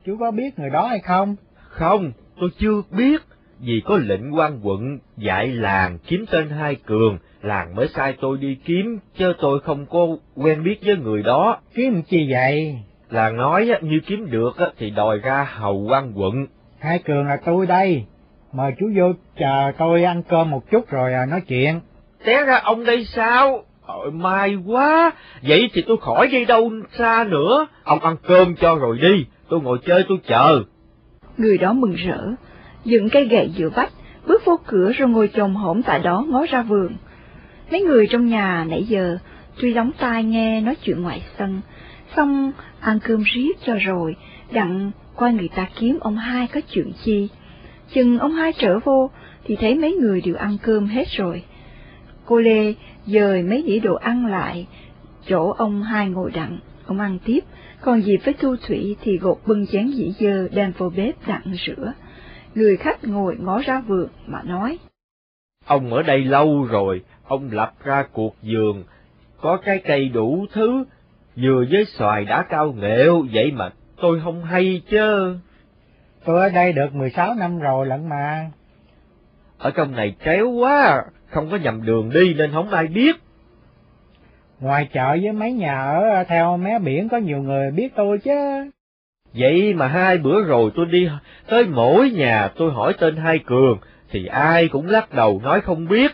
Chú có biết người đó hay không? Không, tôi chưa biết, vì có lệnh quan quận dạy làng kiếm tên Hai Cường, làng mới sai tôi đi kiếm, chứ tôi không có quen biết với người đó. Kiếm chi vậy? Làng nói như kiếm được thì đòi ra hầu quan quận. Hai Cường là tôi đây, mời chú vô chờ tôi ăn cơm một chút rồi à, nói chuyện. Té ra ông đây sao? Ôi, may quá, vậy thì tôi khỏi đi đâu xa nữa, ông ăn cơm cho rồi đi, tôi ngồi chơi tôi chờ. Người đó mừng rỡ, dựng cây gậy giữa vách, bước vô cửa rồi ngồi chồm hổm tại đó ngó ra vườn. Mấy người trong nhà nãy giờ, tuy đóng tai nghe nói chuyện ngoài sân, xong ăn cơm riết cho rồi, đặng coi người ta kiếm ông hai có chuyện chi. Chừng ông hai trở vô, thì thấy mấy người đều ăn cơm hết rồi. Cô Lê dời mấy đĩa đồ ăn lại, chỗ ông hai ngồi đặng, ông ăn tiếp, còn dịp với Thu Thủy thì gột bưng chén dĩ dơ đem vô bếp đặng rửa. Người khách ngồi ngó ra vườn mà nói. Ông ở đây lâu rồi, ông lập ra cuộc vườn, có cái cây đủ thứ, vừa với xoài đã cao nghệu, vậy mà tôi không hay chứ. Tôi ở đây được 16 năm rồi lận mà. Ở trong này tréo quá, không có nhầm đường đi nên không ai biết. Ngoài chợ với mấy nhà ở theo mé biển có nhiều người biết tôi chứ. Vậy mà hai bữa rồi tôi đi tới mỗi nhà tôi hỏi tên Hai Cường, thì ai cũng lắc đầu nói không biết.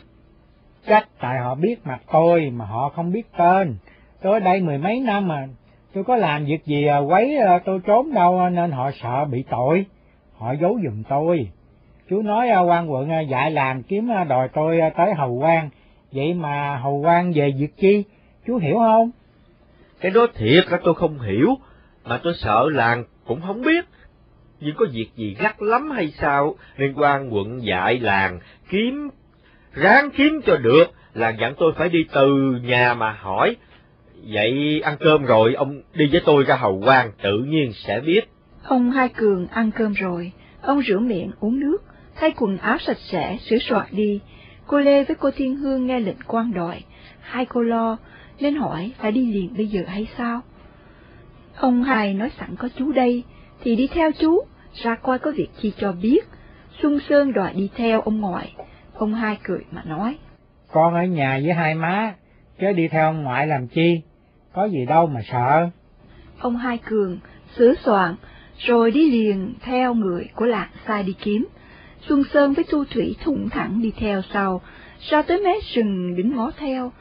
Chắc tại họ biết mặt tôi mà họ không biết tên. Tôi ở đây mười mấy năm mà, tôi có làm việc gì à, quấy à, tôi trốn đâu nên họ sợ bị tội. Họ giấu giùm tôi. Chú nói à, quan quận dạy làm kiếm đòi tôi tới hầu quan, vậy mà hầu quan về việc chi, chú hiểu không? Cái đó thiệt là tôi không hiểu, mà tôi sợ làng cũng không biết. Nhưng có việc gì gắt lắm hay sao, nên quan quận dạy làng kiếm, ráng kiếm cho được, làng dặn tôi phải đi từ nhà mà hỏi. Vậy ăn cơm rồi, ông đi với tôi ra hầu quan, tự nhiên sẽ biết. Ông Hai Cường ăn cơm rồi, ông rửa miệng uống nước, thay quần áo sạch sẽ, sửa soạn đi. Cô Lê với cô Thiên Hương nghe lệnh quan đòi, hai cô lo, nên hỏi phải đi liền bây giờ hay sao? Ông Hai nói sẵn có chú đây, thì đi theo chú, ra coi có việc chi cho biết. Xuân Sơn đòi đi theo ông ngoại, ông Hai cười mà nói. Con ở nhà với hai má, chứ đi theo ông ngoại làm chi, có gì đâu mà sợ. Ông Hai Cường sửa soạn, rồi đi liền theo người của làng sai đi kiếm. Xuân Sơn với Thu Thủy thủng thẳng đi theo sau, ra tới mé rừng đứng ngó theo.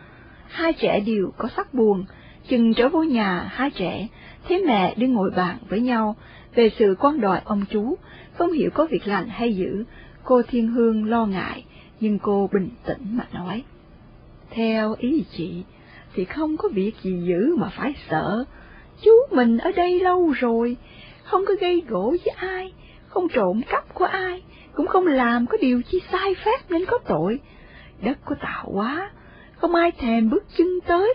Hai trẻ đều có sắc buồn, chừng trở vô nhà hai trẻ, thấy mẹ đi ngồi bàn với nhau, về sự quan đòi ông chú, không hiểu có việc lành hay dữ, cô Thiên Hương lo ngại, nhưng cô bình tĩnh mà nói. Theo ý chị, thì không có việc gì dữ mà phải sợ, chú mình ở đây lâu rồi, không có gây gỗ với ai, không trộm cắp của ai, cũng không làm có điều chi sai phép nên có tội. Đất có tạo quá, không ai thèm bước chân tới,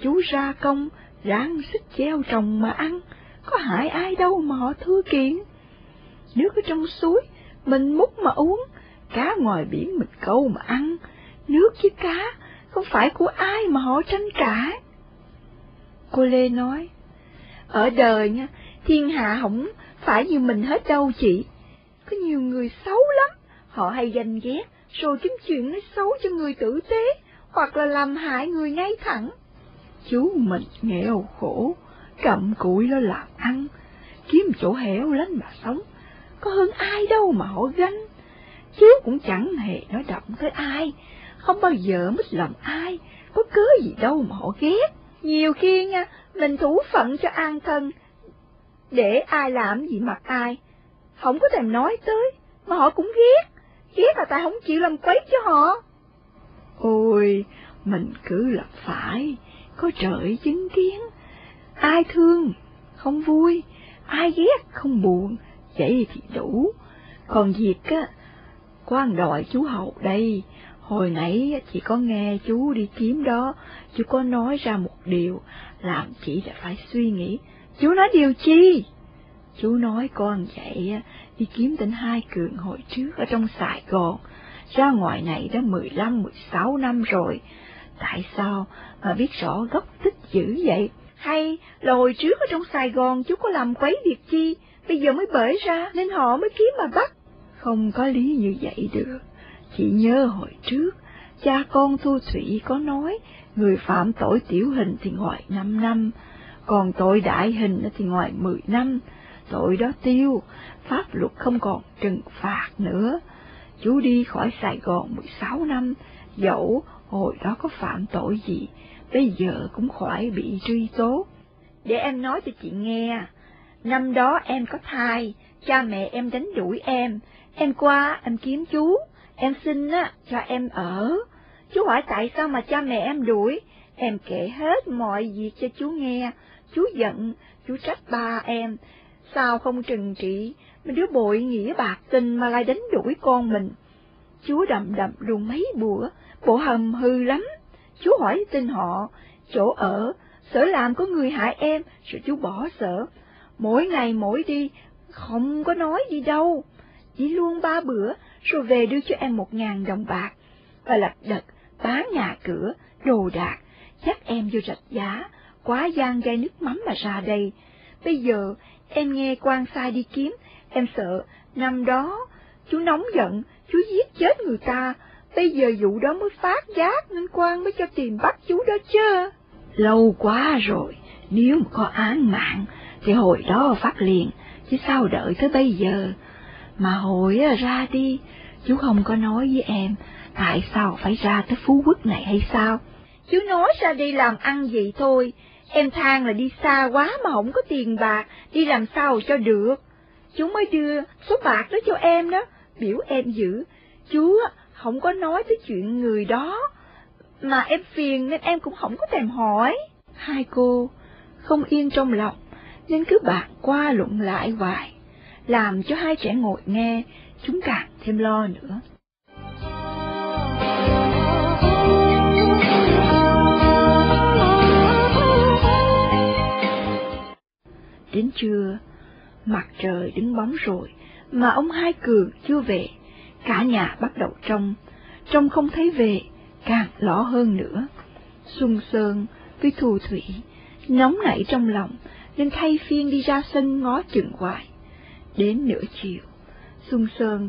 chú ra công, ráng sức gieo trồng mà ăn, có hại ai đâu mà họ thưa kiện. Nước ở trong suối, mình múc mà uống, cá ngoài biển mình câu mà ăn, nước với cá, không phải của ai mà họ tranh cãi. Cô Lê nói, ở đời nha, thiên hạ không phải như mình hết đâu chị. Có nhiều người xấu lắm, họ hay ganh ghét, rồi kiếm chuyện nói xấu cho người tử tế, hoặc là làm hại người ngay thẳng. Chú mình nghèo khổ, cầm cụi lo làm ăn, kiếm chỗ hẻo lánh mà sống, có hơn ai đâu mà họ ganh. Chú cũng chẳng hề nói động tới ai, không bao giờ mất lòng ai, có cớ gì đâu mà họ ghét. Nhiều khi nha, mình thủ phận cho an thân, để ai làm gì mặc ai, không có thèm nói tới, mà họ cũng ghét, ghét là tại không chịu làm quấy cho họ. Ôi, mình cứ lập phải, có trời chứng kiến, ai thương, không vui, ai ghét, không buồn, vậy thì đủ. Còn việc á, quan đòi chú Hậu đây, hồi nãy chỉ có nghe chú đi kiếm đó, chú có nói ra một điều, làm chị đã phải suy nghĩ. Chú nói điều chi? Chú nói con vậy đi kiếm tỉnh Hai Cường hồi trước ở trong Sài Gòn, ra ngoài này đã mười lăm, mười sáu năm rồi. Tại sao mà biết rõ gốc tích dữ vậy? Hay là hồi trước ở trong Sài Gòn chú có làm quấy việc chi, bây giờ mới bể ra nên họ mới kiếm mà bắt? Không có lý như vậy được. Chị nhớ hồi trước, cha con Thu Thủy có nói, người phạm tội tiểu hình thì ngoài năm năm, còn tội đại hình thì ngoài mười năm, tội đó tiêu, pháp luật không còn trừng phạt nữa. Chú đi khỏi Sài Gòn 16 năm, dẫu hồi đó có phạm tội gì, bây giờ cũng khỏi bị truy tố. Để em nói cho chị nghe, năm đó em có thai, cha mẹ em đánh đuổi em, em qua em kiếm chú, em xin á cho em ở. Chú hỏi tại sao mà cha mẹ em đuổi, em kể hết mọi việc cho chú nghe, chú giận, chú trách ba em, sao không trừng trị, mình đứa bội nghĩa bạc tình mà lại đánh đuổi con mình. chúa đậm đậm luôn mấy bữa, bộ hầm hư lắm. chúa hỏi tin họ, chỗ ở, sở làm có người hại em, rồi chú bỏ sở. Mỗi ngày mỗi đi, không có nói đi đâu. Chỉ luôn ba bữa, rồi về đưa cho em một ngàn đồng bạc. Và lật đật, bán nhà cửa, đồ đạc, dắt em vô rạch giá, quá gian gây nước mắm mà ra đây. Bây giờ, em nghe quan sai đi kiếm, em sợ, năm đó, chú nóng giận, chú giết chết người ta, bây giờ vụ đó mới phát giác nên quan mới cho tìm bắt chú đó chứ. Lâu quá rồi, nếu mà có án mạng, thì hồi đó phát liền, chứ sao đợi tới bây giờ. Mà hồi ra đi, chú không có nói với em, tại sao phải ra tới Phú Quốc này hay sao? Chú nói ra đi làm ăn gì thôi, em than là đi xa quá mà không có tiền bạc, đi làm sao cho được. Chú mới đưa số bạc đó cho em đó, biểu em giữ. Chú không có nói tới chuyện người đó, mà em phiền nên em cũng không có thèm hỏi. Hai cô không yên trong lòng, nên cứ bạc qua luận lại hoài, làm cho hai trẻ ngồi nghe, chúng càng thêm lo nữa. Đến trưa, mặt trời đứng bóng rồi, mà ông Hai Cường chưa về, cả nhà bắt đầu trông, trông không thấy về, càng lõ hơn nữa. Xuân Sơn với Thu Thủy, nóng nảy trong lòng, nên thay phiên đi ra sân ngó chừng hoài. Đến nửa chiều, Xuân Sơn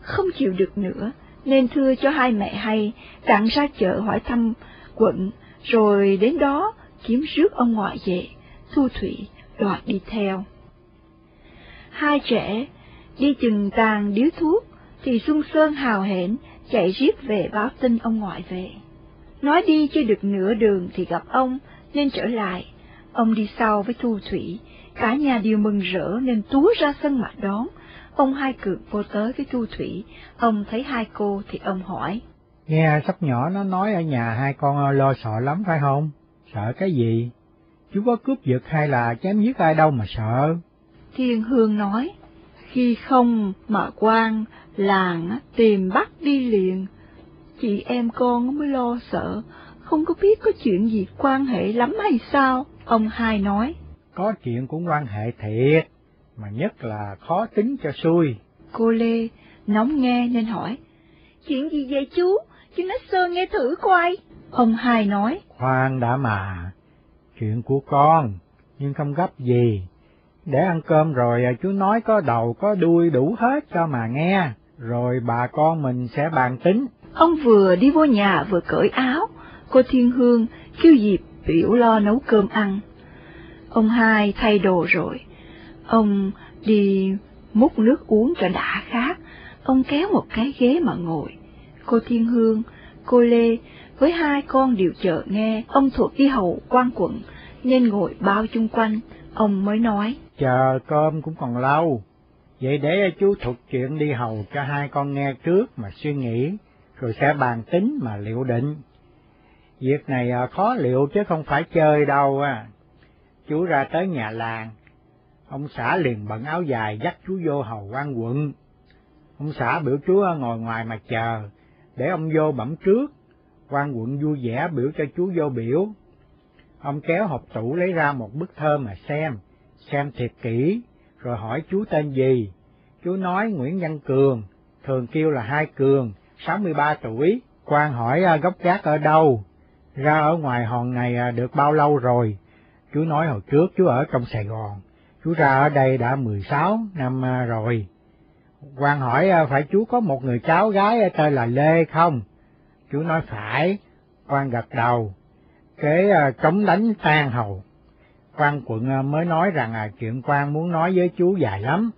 không chịu được nữa, nên thưa cho hai mẹ hay, đặng ra chợ hỏi thăm quận, rồi đến đó kiếm rước ông ngoại về, Thu Thủy đoạt đi theo. Hai trẻ đi chừng tàn điếu thuốc, thì Xuân Sơn hào hển chạy riết về báo tin ông ngoại về. Nói đi chưa được nửa đường thì gặp ông, nên trở lại. Ông đi sau với Thu Thủy, cả nhà đều mừng rỡ nên túa ra sân mà đón. Ông hai cược vô tới với Thu Thủy, ông thấy hai cô thì ông hỏi. Nghe sắp nhỏ nó nói ở nhà hai con lo sợ lắm phải không? Sợ cái gì? Chú có cướp giật hay là chém giết ai đâu mà sợ? Thiên Hương nói, khi không mà quan làng tìm bắt đi liền, chị em con mới lo sợ, không có biết có chuyện gì quan hệ lắm hay sao? Ông hai nói. Có chuyện cũng quan hệ thiệt, mà nhất là khó tính cho xui. Cô Lê nóng nghe nên hỏi, chuyện gì vậy chú? Chú nói sơ nghe thử coi. Ông hai nói, Khoan đã mà, chuyện của con, nhưng không gấp gì. Để ăn cơm rồi à, chú nói có đầu có đuôi đủ hết cho mà nghe, rồi bà con mình sẽ bàn tính. Ông vừa đi vô nhà vừa cởi áo, cô Thiên Hương kêu dịp biểu lo nấu cơm ăn. Ông hai thay đồ rồi, ông đi múc nước uống cho đã khát, ông kéo một cái ghế mà ngồi. Cô Thiên Hương, cô Lê với hai con đều chờ nghe, ông thuộc đi hầu quan quận, nên ngồi bao chung quanh, ông mới nói. Chờ cơm cũng còn lâu, vậy để chú thuật chuyện đi hầu cho hai con nghe trước mà suy nghĩ, rồi sẽ bàn tính mà liệu định. Việc này à, khó liệu chứ không phải chơi đâu à. Chú ra tới nhà làng, ông xã liền bận áo dài dắt chú vô hầu quan quận. Ông xã biểu chú à, ngồi ngoài mà chờ, để ông vô bẩm trước, quan quận vui vẻ biểu cho chú vô biểu. Ông kéo hộp tủ lấy ra một bức thơ mà xem, xem thiệt kỹ, rồi hỏi chú tên gì. Chú nói Nguyễn Văn Cường, thường kêu là Hai Cường, 63 tuổi. quan hỏi à, gốc gác ở đâu, ra ở ngoài hòn này à, được bao lâu rồi. Chú nói hồi trước chú ở trong Sài Gòn, chú ra ở đây đã 16 năm à, rồi. quan hỏi phải chú có một người cháu gái tên là Lê không? Chú nói phải, quan gật đầu, kế à, chống đánh tan hầu. quan quận à, mới nói rằng à, chuyện quan muốn nói với chú dài lắm,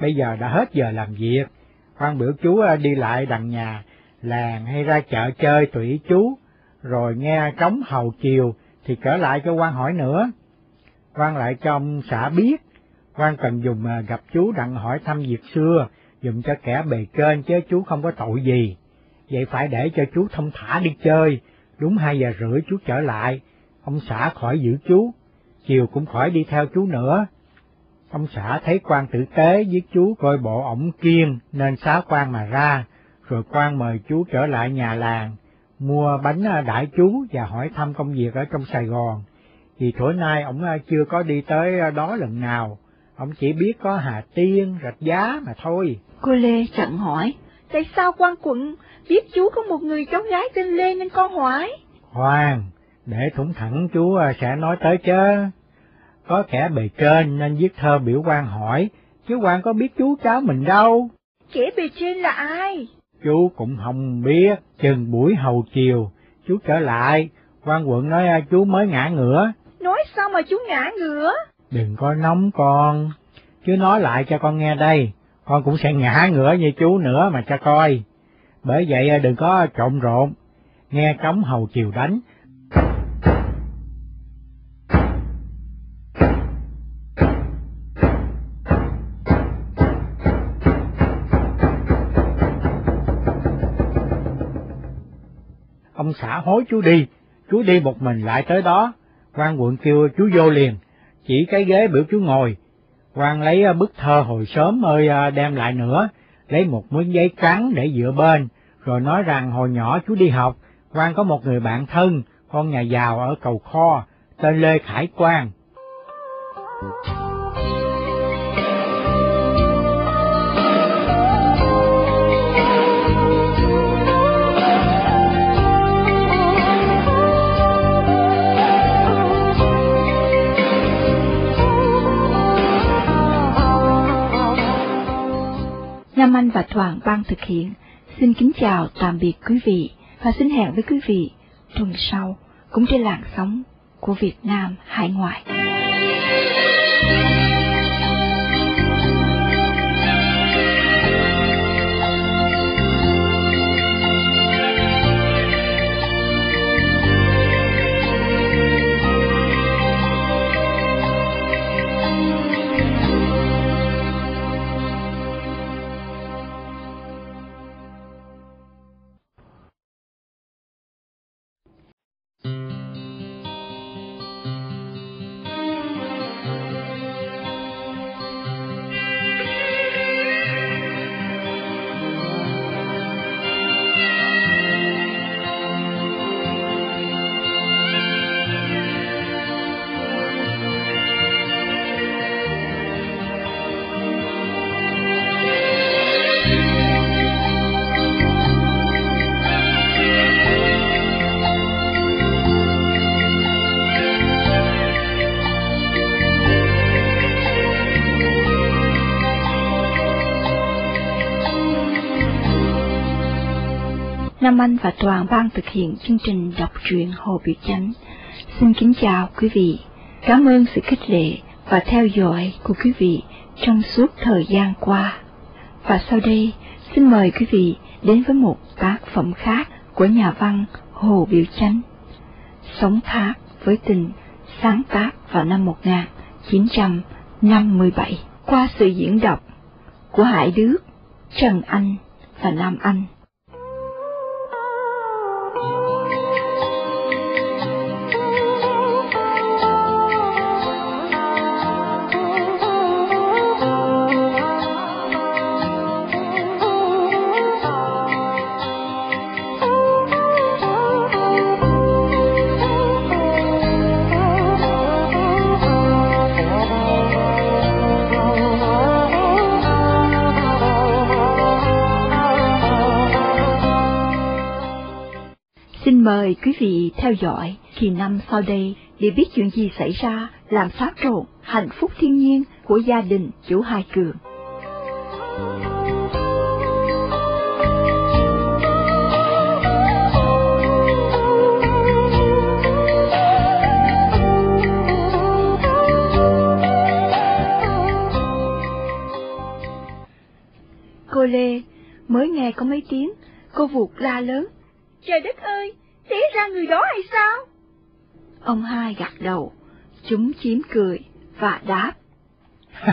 bây giờ đã hết giờ làm việc, quan biểu chú đi lại đằng nhà, làng hay ra chợ chơi tùy chú, rồi nghe trống hầu chiều thì trở lại cho quan hỏi nữa. quan lại cho ông xã biết, quan cần dùng gặp chú đặng hỏi thăm việc xưa, dùng cho kẻ bề trên chứ chú không có tội gì. Vậy phải để cho chú thông thả đi chơi, đúng hai giờ rưỡi chú trở lại, ông xã khỏi giữ chú, chiều cũng khỏi đi theo chú nữa. Ông xã thấy quan tử tế với chú coi bộ ổng kiên nên xá quan mà ra, rồi quan mời chú trở lại nhà làng, mua bánh à, đãi chú và hỏi thăm công việc ở trong Sài Gòn. Vì thổi nay ổng à, chưa có đi tới à, đó lần nào, ổng chỉ biết có Hà Tiên, Rạch Giá mà thôi. Cô Lê chặn hỏi, tại sao quan quận biết chú có một người cháu gái tên Lê nên con hỏi? Khoan, để thủng thẳng chú sẽ nói tới chứ. Có kẻ bề trên nên viết thơ biểu quan hỏi, chứ quan có biết chú cháu mình đâu. Kẻ bề trên là ai? Chú cũng không biết, chừng buổi hầu chiều, chú trở lại, quan quận nói chú mới ngã ngửa. Nói sao mà chú ngã ngửa? Đừng có nóng con, chú nói lại cho con nghe đây, con cũng sẽ ngã ngửa như chú nữa mà cho coi. Bởi vậy à, đừng có trộn rộn, nghe trống hầu chiều đánh, ông xã hối chú đi, chú đi một mình lại tới đó, quan quận kêu chú vô liền, chỉ cái ghế biểu chú ngồi, quan lấy à, bức thơ hồi sớm ơi à, đem lại nữa, lấy một miếng giấy trắng để dựa bên, rồi nói rằng hồi nhỏ chú đi học, quang có một người bạn thân, con nhà giàu ở cầu kho, tên Lê Khải Quang. Nam Anh và Thoảng Bang thực hiện. Xin kính chào tạm biệt quý vị và xin hẹn với quý vị tuần sau, cũng trên làn sóng của Việt Nam hải ngoại. Nam Anh và Toàn ban thực hiện chương trình đọc truyện Hồ Biểu Chánh. Xin kính chào quý vị. Cảm ơn sự khích lệ và theo dõi của quý vị trong suốt thời gian qua. Và sau đây, xin mời quý vị đến với một tác phẩm khác của nhà văn Hồ Biểu Chánh. Sống thác với tình sáng tác vào năm 1957 qua sự diễn đọc của Hải Đức, Trần Anh và Nam Anh. Quý vị theo dõi kỳ năm sau đây để biết chuyện gì xảy ra làm xáo trộn hạnh phúc thiên nhiên của gia đình chủ Hai Cường. Cô Lê mới nghe có mấy tiếng, cô vụt la lớn. Trời đất ơi, té ra người đó hay sao? Ông hai gật đầu, chúng chiếm cười và đáp.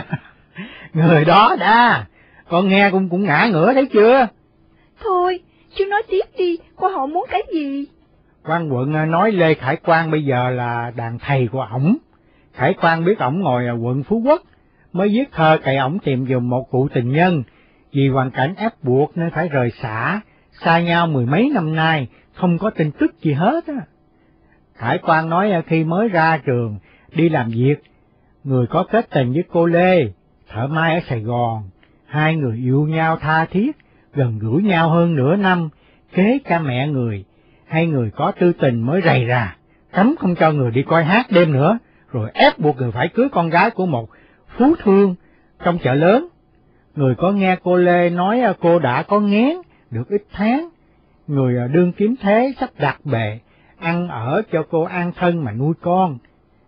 Người đó đã, con nghe cũng cũng ngã ngửa thấy chưa? Thôi, chú nói tiếp đi, cô họ muốn cái gì? quan quận à, nói Lê Khải Quang bây giờ là đàn thầy của ổng. Khải Quang biết ổng ngồi ở quận Phú Quốc, mới viết thơ cậy ổng tìm dùm một cụ tình nhân, vì hoàn cảnh ép buộc nên phải rời xã, xa nhau mười mấy năm nay, không có tin tức gì hết á. Khải Quang nói ờ, khi mới ra trường, đi làm việc, người có kết tình với cô Lê, thợ mai ở Sài Gòn, hai người yêu nhau tha thiết, gần gũi nhau hơn nửa năm, kế cha mẹ người, hai người có tư tình mới rầy ra, cấm không cho người đi coi hát đêm nữa, rồi ép buộc người phải cưới con gái của một phú thương trong chợ lớn. Người có nghe cô Lê nói ờ, cô đã có ngén được ít tháng, người à, đương kiếm thế sắp đặt bề, ăn ở cho cô an thân mà nuôi con.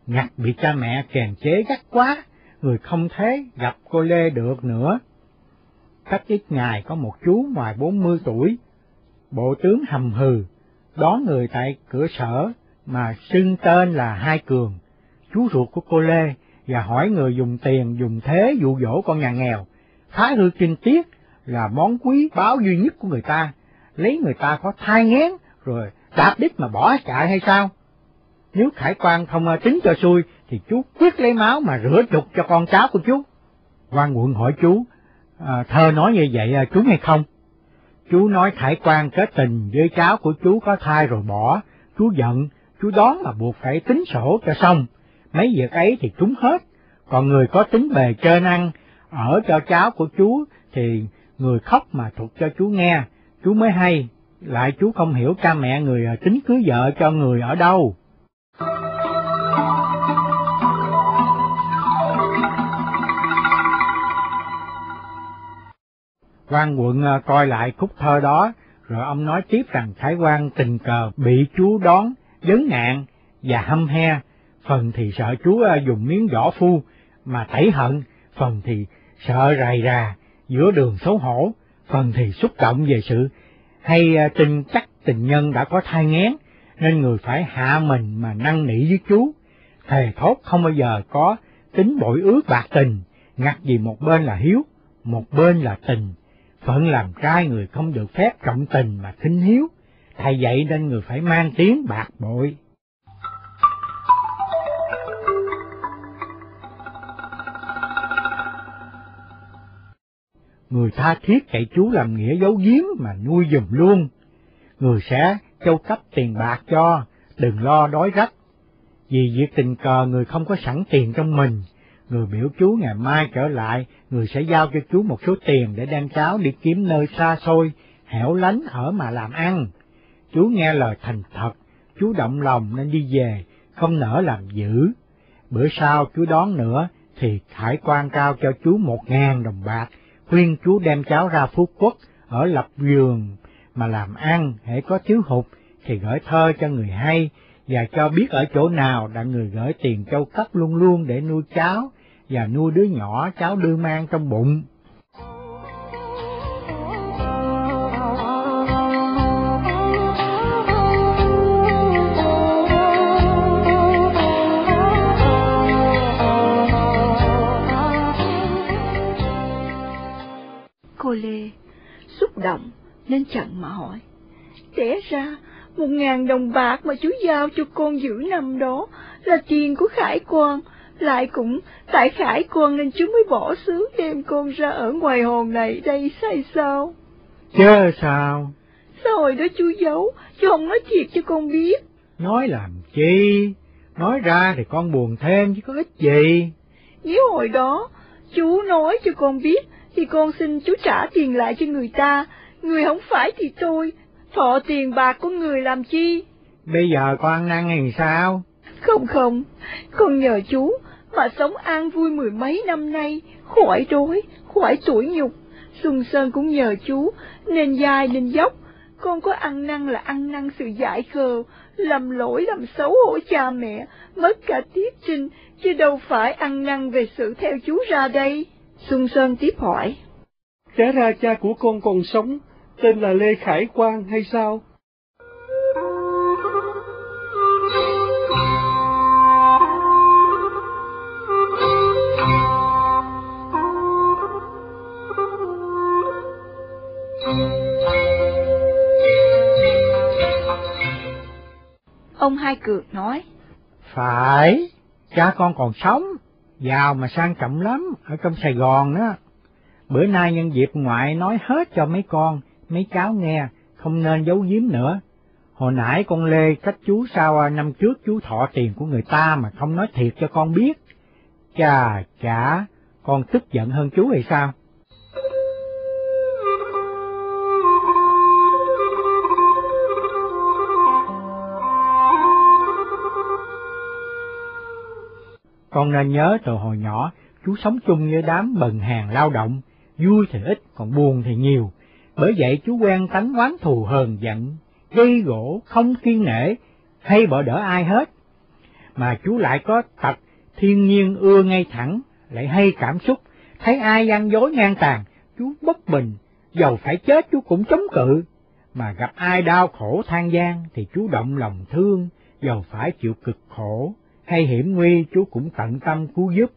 Ngặt bị cha mẹ kèm chế gắt quá, người không thế gặp cô Lê được nữa. Cách ít ngày có một chú ngoài bốn mươi tuổi, bộ tướng hầm hừ, đón người tại cửa sở mà xưng tên là Hai Cường, chú ruột của cô Lê, và hỏi người dùng tiền dùng thế dụ dỗ con nhà nghèo, thái hư kinh tiết là món quý báo duy nhất của người ta, lấy người ta có thai ngén rồi đạp đít mà bỏ chạy hay sao? Nếu Khải Quan không à, tính cho xui thì chú quyết lấy máu mà rửa trục cho con cháu của chú. quan quận hỏi chú, à, thơ nói như vậy à, chú hay không? Chú nói Khải Quan kết tình với cháu của chú có thai rồi bỏ, chú giận, chú đón mà buộc phải tính sổ cho xong. Mấy việc ấy thì trúng hết, còn người có tính bề trơn ăn, ở cho cháu của chú thì người khóc mà thuật cho chú nghe, chú mới hay, lại chú không hiểu cha mẹ người à, tính cưới vợ cho người ở đâu. quan quận à, coi lại khúc thơ đó, rồi ông nói tiếp rằng Thái quan tình cờ bị chú đón, vấn nạn và hâm he, phần thì sợ chú à, dùng miếng vỏ phu mà tẩy hận, phần thì sợ rầy rà giữa đường xấu hổ, phần thì xúc động về sự hay à, tin chắc tình nhân đã có thai ngén, nên người phải hạ mình mà năn nỉ với chú, thề thốt không bao giờ có tính bội ước bạc tình, ngặt gì một bên là hiếu, một bên là tình, phận làm trai người không được phép trọng tình mà khinh hiếu, thay vậy nên người phải mang tiếng bạc bội. Người tha thiết cậy chú làm nghĩa giấu giếm mà nuôi dùm luôn. Người sẽ châu cấp tiền bạc cho, đừng lo đói rách. Vì việc tình cờ người không có sẵn tiền trong mình, người biểu chú ngày mai trở lại, người sẽ giao cho chú một số tiền để đem cháu đi kiếm nơi xa xôi, hẻo lánh ở mà làm ăn. Chú nghe lời thành thật, chú động lòng nên đi về, không nỡ làm dữ. Bữa sau chú đón nữa, thì hải quan cao cho chú một ngàn đồng bạc, khuyên chú đem cháu ra Phú Quốc, ở lập vườn, mà làm ăn hễ có thiếu hụt thì gửi thơ cho người hay và cho biết ở chỗ nào đã người gửi tiền châu cấp luôn luôn để nuôi cháu và nuôi đứa nhỏ cháu đưa mang trong bụng. Nên chặn mà hỏi. Té ra, một ngàn đồng bạc mà chú giao cho con giữ năm đó là tiền của Khải Quan, lại cũng tại Khải Quan nên chú mới bỏ xứ đem con ra ở ngoài hòn này đây sai sao? Chứ sao? Sao hồi đó chú giấu, chú không nói thiệt cho con biết? Nói làm chi? Nói ra thì con buồn thêm chứ có ích gì. Nếu hồi đó chú nói cho con biết thì con xin chú trả tiền lại cho người ta, người không phải thì thôi, thọ tiền bạc của người làm chi? Bây giờ con ăn năn hay sao? Không không, con nhờ chú mà sống an vui mười mấy năm nay, khỏi đói, khỏi tuổi nhục. Xuân Sơn cũng nhờ chú, nên dai nên dốc. Con có ăn năn là ăn năn sự dại khờ, làm lỗi làm xấu hổ cha mẹ, mất cả tiết trinh, chứ đâu phải ăn năn về sự theo chú ra đây. Xuân Sơn tiếp hỏi. Té ra cha của con còn sống, tên là Lê Khải Quang hay sao? Ông Hai Cược nói. Phải, cha con còn sống, giàu mà sang trọng lắm, ở trong Sài Gòn đó. Bữa nay nhân dịp ngoại nói hết cho mấy con, mấy cháu nghe, không nên giấu giếm nữa. Hồi nãy con Lê cách chú sao à, năm trước chú thọ tiền của người ta mà không nói thiệt cho con biết. Chà, chả, con tức giận hơn chú hay sao? Con nên nhớ từ hồi nhỏ, chú sống chung với đám bần hàng lao động, vui thì ít, còn buồn thì nhiều. Bởi vậy chú quen tánh oán thù hờn giận, gây gỗ, không kiên nể, hay bỏ đỡ ai hết. Mà chú lại có tật thiên nhiên ưa ngay thẳng, lại hay cảm xúc, thấy ai gian dối ngang tàn, chú bất bình, dầu phải chết chú cũng chống cự. Mà gặp ai đau khổ than gian thì chú động lòng thương, dầu phải chịu cực khổ, hay hiểm nguy chú cũng tận tâm cứu giúp.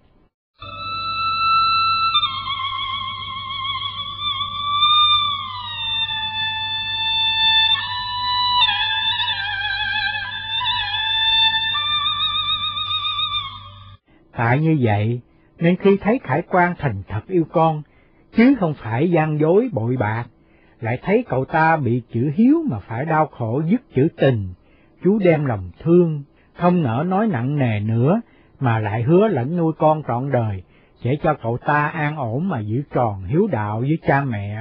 Tại như vậy, nên khi thấy Khải Quan thành thật yêu con, chứ không phải gian dối bội bạc, lại thấy cậu ta bị chữ hiếu mà phải đau khổ dứt chữ tình, chú đem lòng thương, không nỡ nói nặng nề nữa, mà lại hứa lãnh nuôi con trọn đời, sẽ cho cậu ta an ổn mà giữ tròn hiếu đạo với cha mẹ.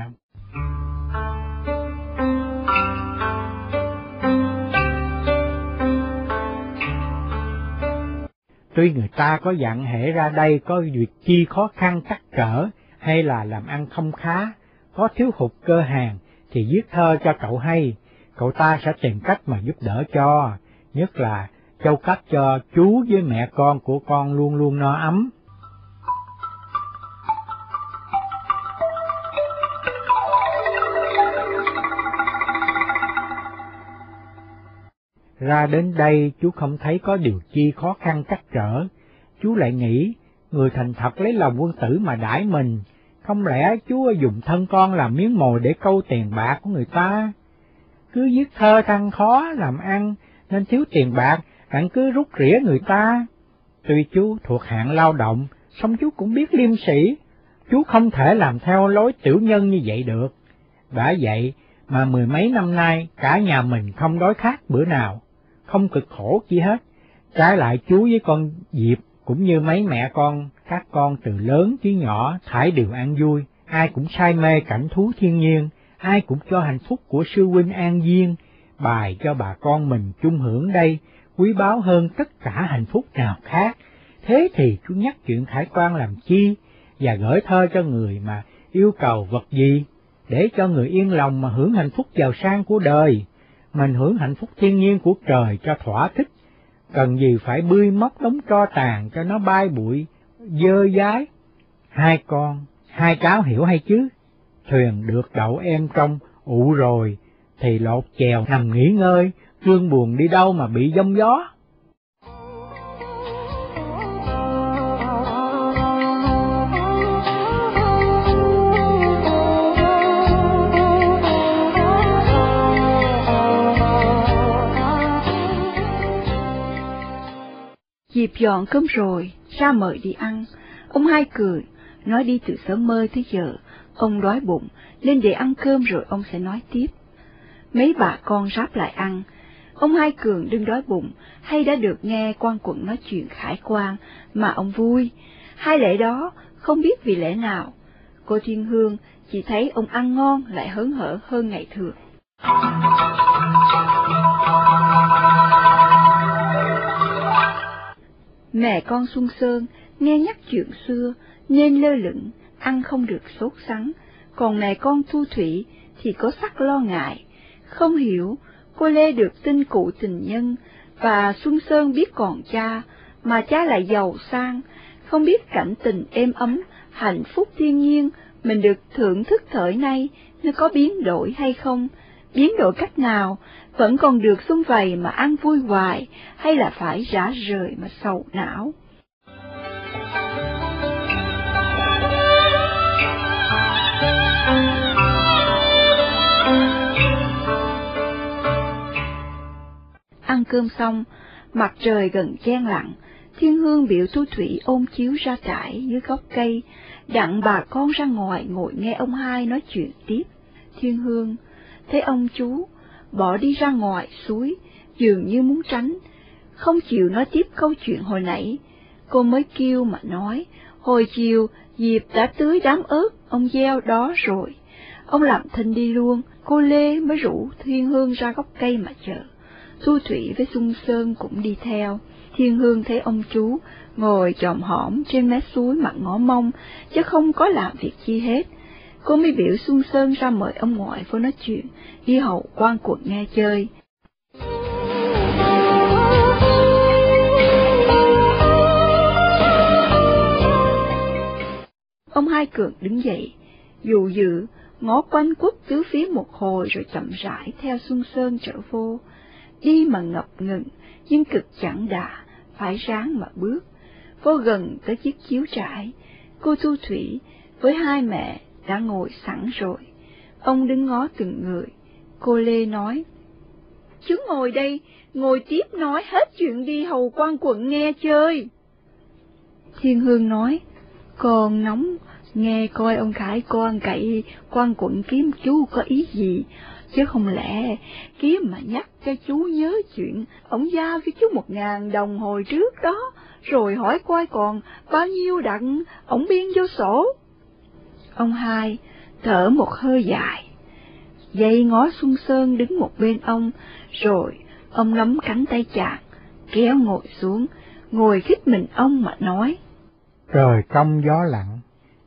Tuy người ta có dặn hệ ra đây có việc chi khó khăn cắt trở, hay là làm ăn không khá, có thiếu hụt cơ hàng, thì viết thơ cho cậu hay, cậu ta sẽ tìm cách mà giúp đỡ cho, nhất là châu cấp cho chú với mẹ con của con luôn luôn no ấm. Ra đến đây chú không thấy có điều chi khó khăn cắt trở, chú lại nghĩ người thành thật lấy lòng quân tử mà đãi mình, không lẽ chú dùng thân con làm miếng mồi để câu tiền bạc của người ta? Cứ viết thơ thăng khó làm ăn nên thiếu tiền bạc, bạn cứ rút rỉa người ta. Tuy chú thuộc hạng lao động, song chú cũng biết liêm sĩ, chú không thể làm theo lối tiểu nhân như vậy được. Đã vậy mà mười mấy năm nay cả nhà mình không đói khát bữa nào, không cực khổ chi hết. Trái lại chú với con Diệp cũng như mấy mẹ con, các con từ lớn chí nhỏ thải đều ăn vui, ai cũng say mê cảnh thú thiên nhiên, ai cũng cho hạnh phúc của sư huynh an viên, bài cho bà con mình chung hưởng đây, quý báu hơn tất cả hạnh phúc nào khác. Thế thì chú nhắc chuyện khải quan làm chi, và gửi thơ cho người mà yêu cầu vật gì, để cho người yên lòng mà hưởng hạnh phúc giàu sang của đời, mình hưởng hạnh phúc thiên nhiên của trời cho thỏa thích, cần gì phải bươi móc đống tro tàn cho nó bay bụi, dơ dái. Hai con, hai cháu hiểu hay chứ? Thuyền được đậu em trong, ụ rồi, thì lột chèo nằm nghỉ ngơi, trương buồn đi đâu mà bị giông gió. Dịp dọn cơm rồi, ra mời đi ăn. Ông hai cười, nói đi từ sớm mơ tới giờ, ông đói bụng, nên để ăn cơm rồi ông sẽ nói tiếp. Mấy bà con ráp lại ăn. Ông Hai Cường đừng đói bụng, hay đã được nghe quan quận nói chuyện khải quan, mà ông vui. Hai lễ đó, không biết vì lẽ nào. Cô Thiên Hương chỉ thấy ông ăn ngon lại hớn hở hơn ngày thường. Mẹ con Xuân Sơn nghe nhắc chuyện xưa nên lơ lửng, ăn không được sốt sắng, còn mẹ con Thu Thủy thì có sắc lo ngại, không hiểu cô Lê được tin cụ tình nhân và Xuân Sơn biết còn cha, mà cha lại giàu sang, không biết cảnh tình êm ấm, hạnh phúc thiên nhiên mình được thưởng thức thời nay nó có biến đổi hay không, biến đổi cách nào, vẫn còn được xung vầy mà ăn vui hoài, hay là phải rã rời mà sầu não. Ăn cơm xong, mặt trời gần chen lặng, thiên hương biểu thu thủy ôm chiếu ra trải dưới gốc cây, đặng bà con ra ngoài ngồi nghe ông hai nói chuyện tiếp. Thiên hương thấy ông chú bỏ đi ra ngoài suối, dường như muốn tránh, không chịu nói tiếp câu chuyện hồi nãy. Cô mới kêu mà nói, hồi chiều Diệp đã tưới đám ớt ông gieo đó rồi. Ông làm thinh đi luôn, cô Lê mới rủ Thiên Hương ra gốc cây mà chờ. Thu Thủy với Xuân Sơn cũng đi theo. Thiên Hương thấy ông chú ngồi chòm hõm trên mé suối mặt ngó mông, chứ không có làm việc chi hết. Cô mới biểu Xuân Sơn ra mời ông ngoại vô nói chuyện, đi hậu quan cuộc nghe chơi. Ông Hai Cường đứng dậy, dù dự, ngó quanh quất tứ phía một hồi rồi chậm rãi theo Xuân Sơn trở vô. Đi mà ngập ngừng, nhưng cực chẳng đà, phải ráng mà bước. Vô gần tới chiếc chiếu trải, cô Thu Thủy với hai mẹ đã ngồi sẵn rồi. Ông đứng ngó từng người. Cô Lê nói, Chú ngồi đây, ngồi tiếp nói hết chuyện đi hầu quan quận nghe chơi. Thiên Hương nói, còn nóng, nghe coi ông Khải con cậy quan quận kiếm chú có ý gì, chứ không lẽ kiếm mà nhắc cho chú nhớ chuyện ông giao cho chú một ngàn đồng hồi trước đó, rồi hỏi coi còn bao nhiêu đặng ông biên vô sổ. Ông hai thở một hơi dài, dây ngó Xuân Sơn đứng một bên ông, rồi ông nắm cánh tay chàng, kéo ngồi xuống, ngồi khích mình ông mà nói. Trời trong gió lặng,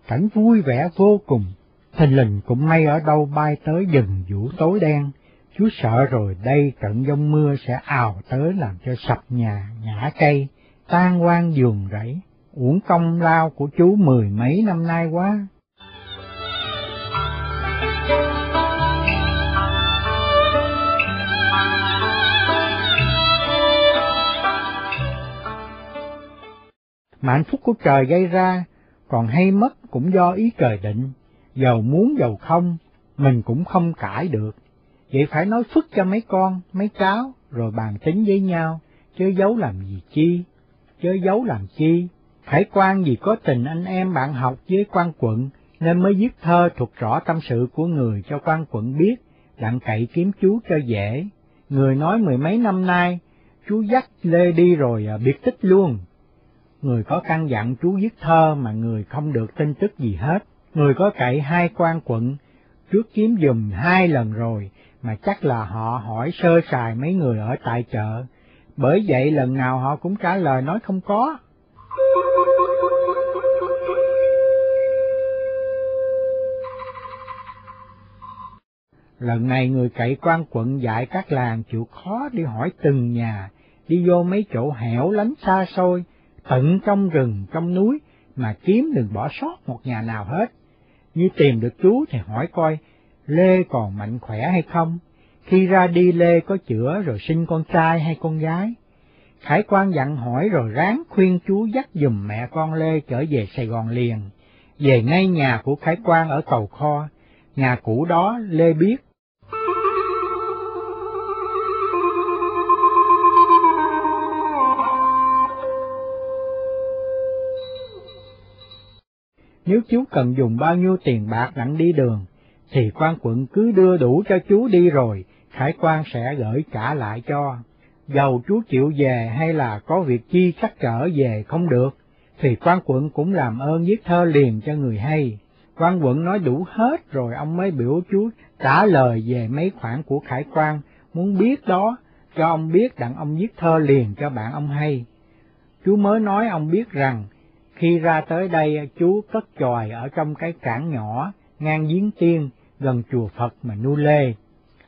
cảnh vui vẻ vô cùng, thình lình cũng may ở đâu bay tới dần vũ tối đen, chú sợ rồi đây trận giông mưa sẽ ào tới làm cho sập nhà, ngã cây, tan hoang giường rẫy, uổng công lao của chú mười mấy năm nay quá. Mà hạnh phúc của trời gây ra, còn hay mất cũng do ý trời định, giàu muốn giàu không, mình cũng không cãi được. Vậy phải nói phức cho mấy con, mấy cháu, rồi bàn tính với nhau, chớ giấu làm gì chi, chớ giấu làm chi. Hải quan vì có tình anh em bạn học với quan quận, nên mới viết thơ thuật rõ tâm sự của người cho quan quận biết, đặng cậy kiếm chú cho dễ. Người nói mười mấy năm nay, chú dắt Lê đi rồi à, biệt tích luôn, người có căn dặn chú viết thơ mà người không được tin tức gì hết. Người có cậy hai quan quận, trước kiếm dùm hai lần rồi, mà chắc là họ hỏi sơ sài mấy người ở tại chợ, bởi vậy lần nào họ cũng trả lời nói không có. Lần này người cậy quan quận dạy các làng chịu khó đi hỏi từng nhà, đi vô mấy chỗ hẻo lánh xa xôi, tận trong rừng, trong núi, mà kiếm đừng bỏ sót một nhà nào hết. Như tìm được chú thì hỏi coi, Lê còn mạnh khỏe hay không? Khi ra đi Lê có chữa rồi sinh con trai hay con gái? Khải quan dặn hỏi rồi ráng khuyên chú dắt dùm mẹ con Lê trở về Sài Gòn liền, về ngay nhà của Khải quan ở cầu kho, nhà cũ đó Lê biết. Nếu chú cần dùng bao nhiêu tiền bạc đặng đi đường, thì quan quận cứ đưa đủ cho chú đi rồi, khải quan sẽ gửi trả lại cho. Dầu chú chịu về hay là có việc chi chắc trở về không được, thì quan quận cũng làm ơn viết thơ liền cho người hay. Quan quận nói đủ hết rồi ông mới biểu chú trả lời về mấy khoản của khải quan, muốn biết đó, cho ông biết đặng ông viết thơ liền cho bạn ông hay. Chú mới nói ông biết rằng, khi ra tới đây chú cất chòi ở trong cái cảng nhỏ, ngang giếng tiên, gần chùa Phật mà nu lê.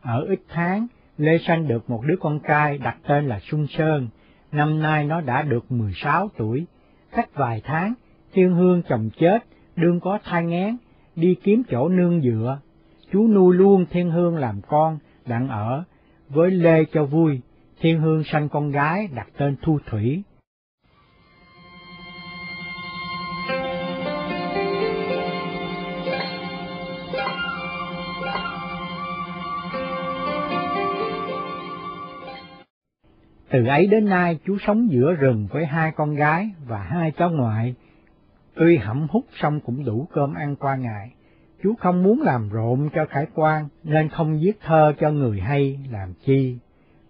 Ở ít tháng, Lê sanh được một đứa con trai đặt tên là Xuân Sơn, năm nay nó đã được 16 tuổi. Cách vài tháng, Thiên Hương chồng chết, đương có thai ngán, đi kiếm chỗ nương dựa. Chú nuôi luôn Thiên Hương làm con, đặng ở, với Lê cho vui. Thiên Hương sanh con gái đặt tên Thu Thủy. Từ ấy đến nay chú sống giữa rừng với hai con gái và hai cháu ngoại. Tuy hẩm hút xong cũng đủ cơm ăn qua ngày. Chú không muốn làm rộn cho khải quan nên không viết thơ cho người hay làm chi.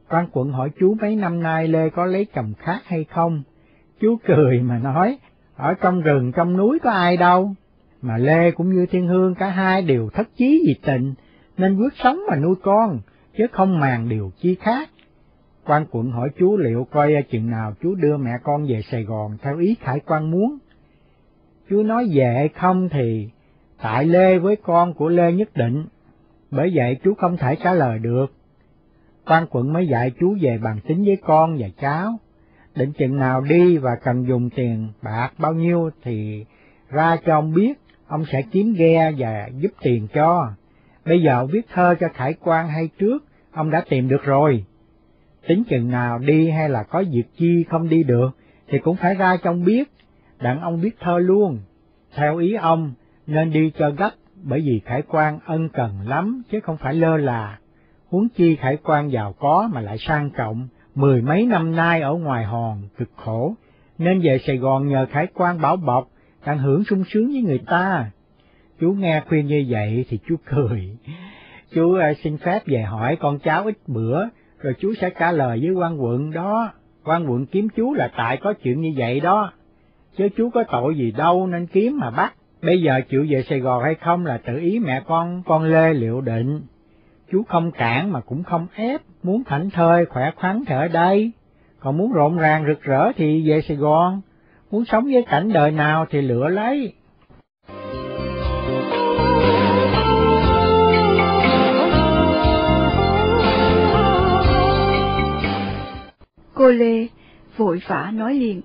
Quan quận hỏi chú mấy năm nay Lê có lấy chồng khác hay không? Chú cười mà nói, ở trong rừng trong núi có ai đâu. Mà Lê cũng như Thiên Hương cả hai đều thất chí vì tình, nên quyết sống mà nuôi con, chứ không màng điều chi khác quan quận hỏi chú liệu coi ờ, chừng nào chú đưa mẹ con về Sài Gòn theo ý khải quan muốn. Chú nói về hay không thì tại Lê với con của Lê nhất định, bởi vậy chú không thể trả lời được. Quan quận mới dạy chú về bàn tính với con và cháu, định chừng nào đi và cần dùng tiền bạc bao nhiêu thì ra cho ông biết, ông sẽ kiếm ghe và giúp tiền cho. Bây giờ viết thơ cho khải quan hay trước, ông đã tìm được rồi tính chừng nào đi hay là có việc chi không đi được, thì cũng phải ra cho ông biết, đặng ông biết thơ luôn. Theo ý ông, nên đi cho gấp, bởi vì khải quan ân cần lắm, chứ không phải lơ là. Huống chi khải quan giàu có mà lại sang trọng, mười mấy năm nay ở ngoài hòn, cực khổ, nên về Sài Gòn nhờ khải quan bảo bọc, đang hưởng sung sướng với người ta. Chú nghe khuyên như vậy thì chú cười. Chú ờ, xin phép về hỏi con cháu ít bữa, rồi chú sẽ trả lời với quan quận đó. Quan quận kiếm chú là tại có chuyện như vậy đó, chứ chú có tội gì đâu nên kiếm mà bắt. Bây giờ chịu về Sài Gòn hay không là tự ý mẹ con, con Lê liệu định. Chú không cản mà cũng không ép, muốn thảnh thơi, khỏe khoắn thì ở đây. Còn muốn rộn ràng rực rỡ thì về Sài Gòn, muốn sống với cảnh đời nào thì lựa lấy. Cô Lê vội vã nói liền.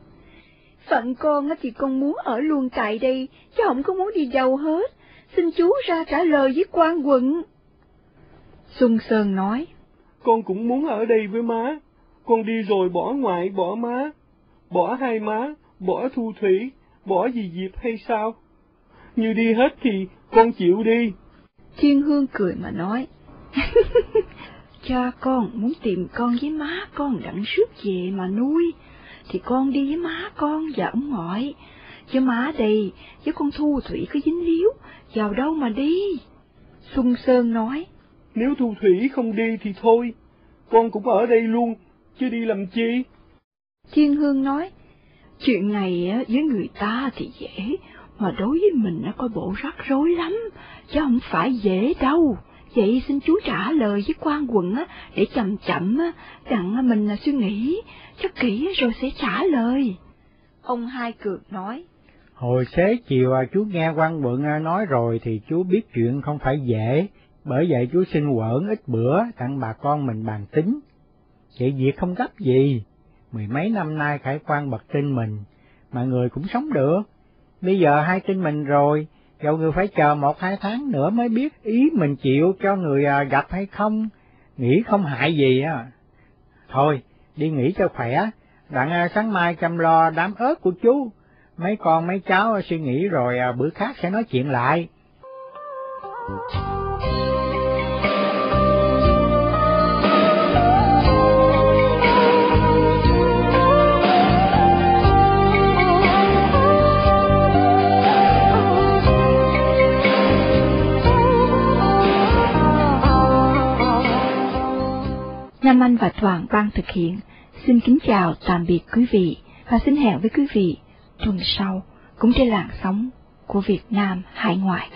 Phận con thì con muốn ở luôn tại đây, chứ không có muốn đi đâu hết. Xin chú ra trả lời với quan quận. Xuân Sơn nói. Con cũng muốn ở đây với má. Con đi rồi bỏ ngoại bỏ má. Bỏ hai má, bỏ thu thủy, bỏ gì dịp hay sao? Như đi hết thì con chịu đi. Thiên Hương cười mà nói. Cha con muốn tìm con với má con đặng rước về mà nuôi, thì con đi với má con và ông ngoại. Chứ má đây, với con Thu Thủy có dính líu, vào đâu mà đi? Xuân Sơn nói. Nếu Thu Thủy không đi thì thôi, con cũng ở đây luôn, chứ đi làm chi? Thiên Hương nói, chuyện này với người ta thì dễ, mà đối với mình nó có bộ rắc rối lắm, chứ không phải dễ đâu. Vậy xin chú trả lời với quan quận á, để chậm chậm á, đặng mình suy nghĩ cho kỹ rồi sẽ trả lời. Ông hai cược nói. Hồi xế chiều à, chú nghe quan quận à, nói rồi thì chú biết chuyện không phải dễ, Bởi vậy chú xin quẩn ít bữa tặng bà con mình bàn tính. Vậy việc không gấp gì, mười mấy năm nay khải quan bậc tin mình, mà người cũng sống được. Bây giờ hai tin mình rồi, dầu người phải chờ một hai tháng nữa mới biết ý mình chịu cho người à, gặp hay không, nghĩ không hại gì á. Thôi, đi nghỉ cho khỏe, đặng à, sáng mai chăm lo đám ớt của chú, mấy con mấy cháu suy nghĩ rồi à, bữa khác sẽ nói chuyện lại. Nam Anh và Toàn ban thực hiện. Xin kính chào tạm biệt quý vị và xin hẹn với quý vị tuần sau cũng trên làn sóng của Việt Nam hải ngoại.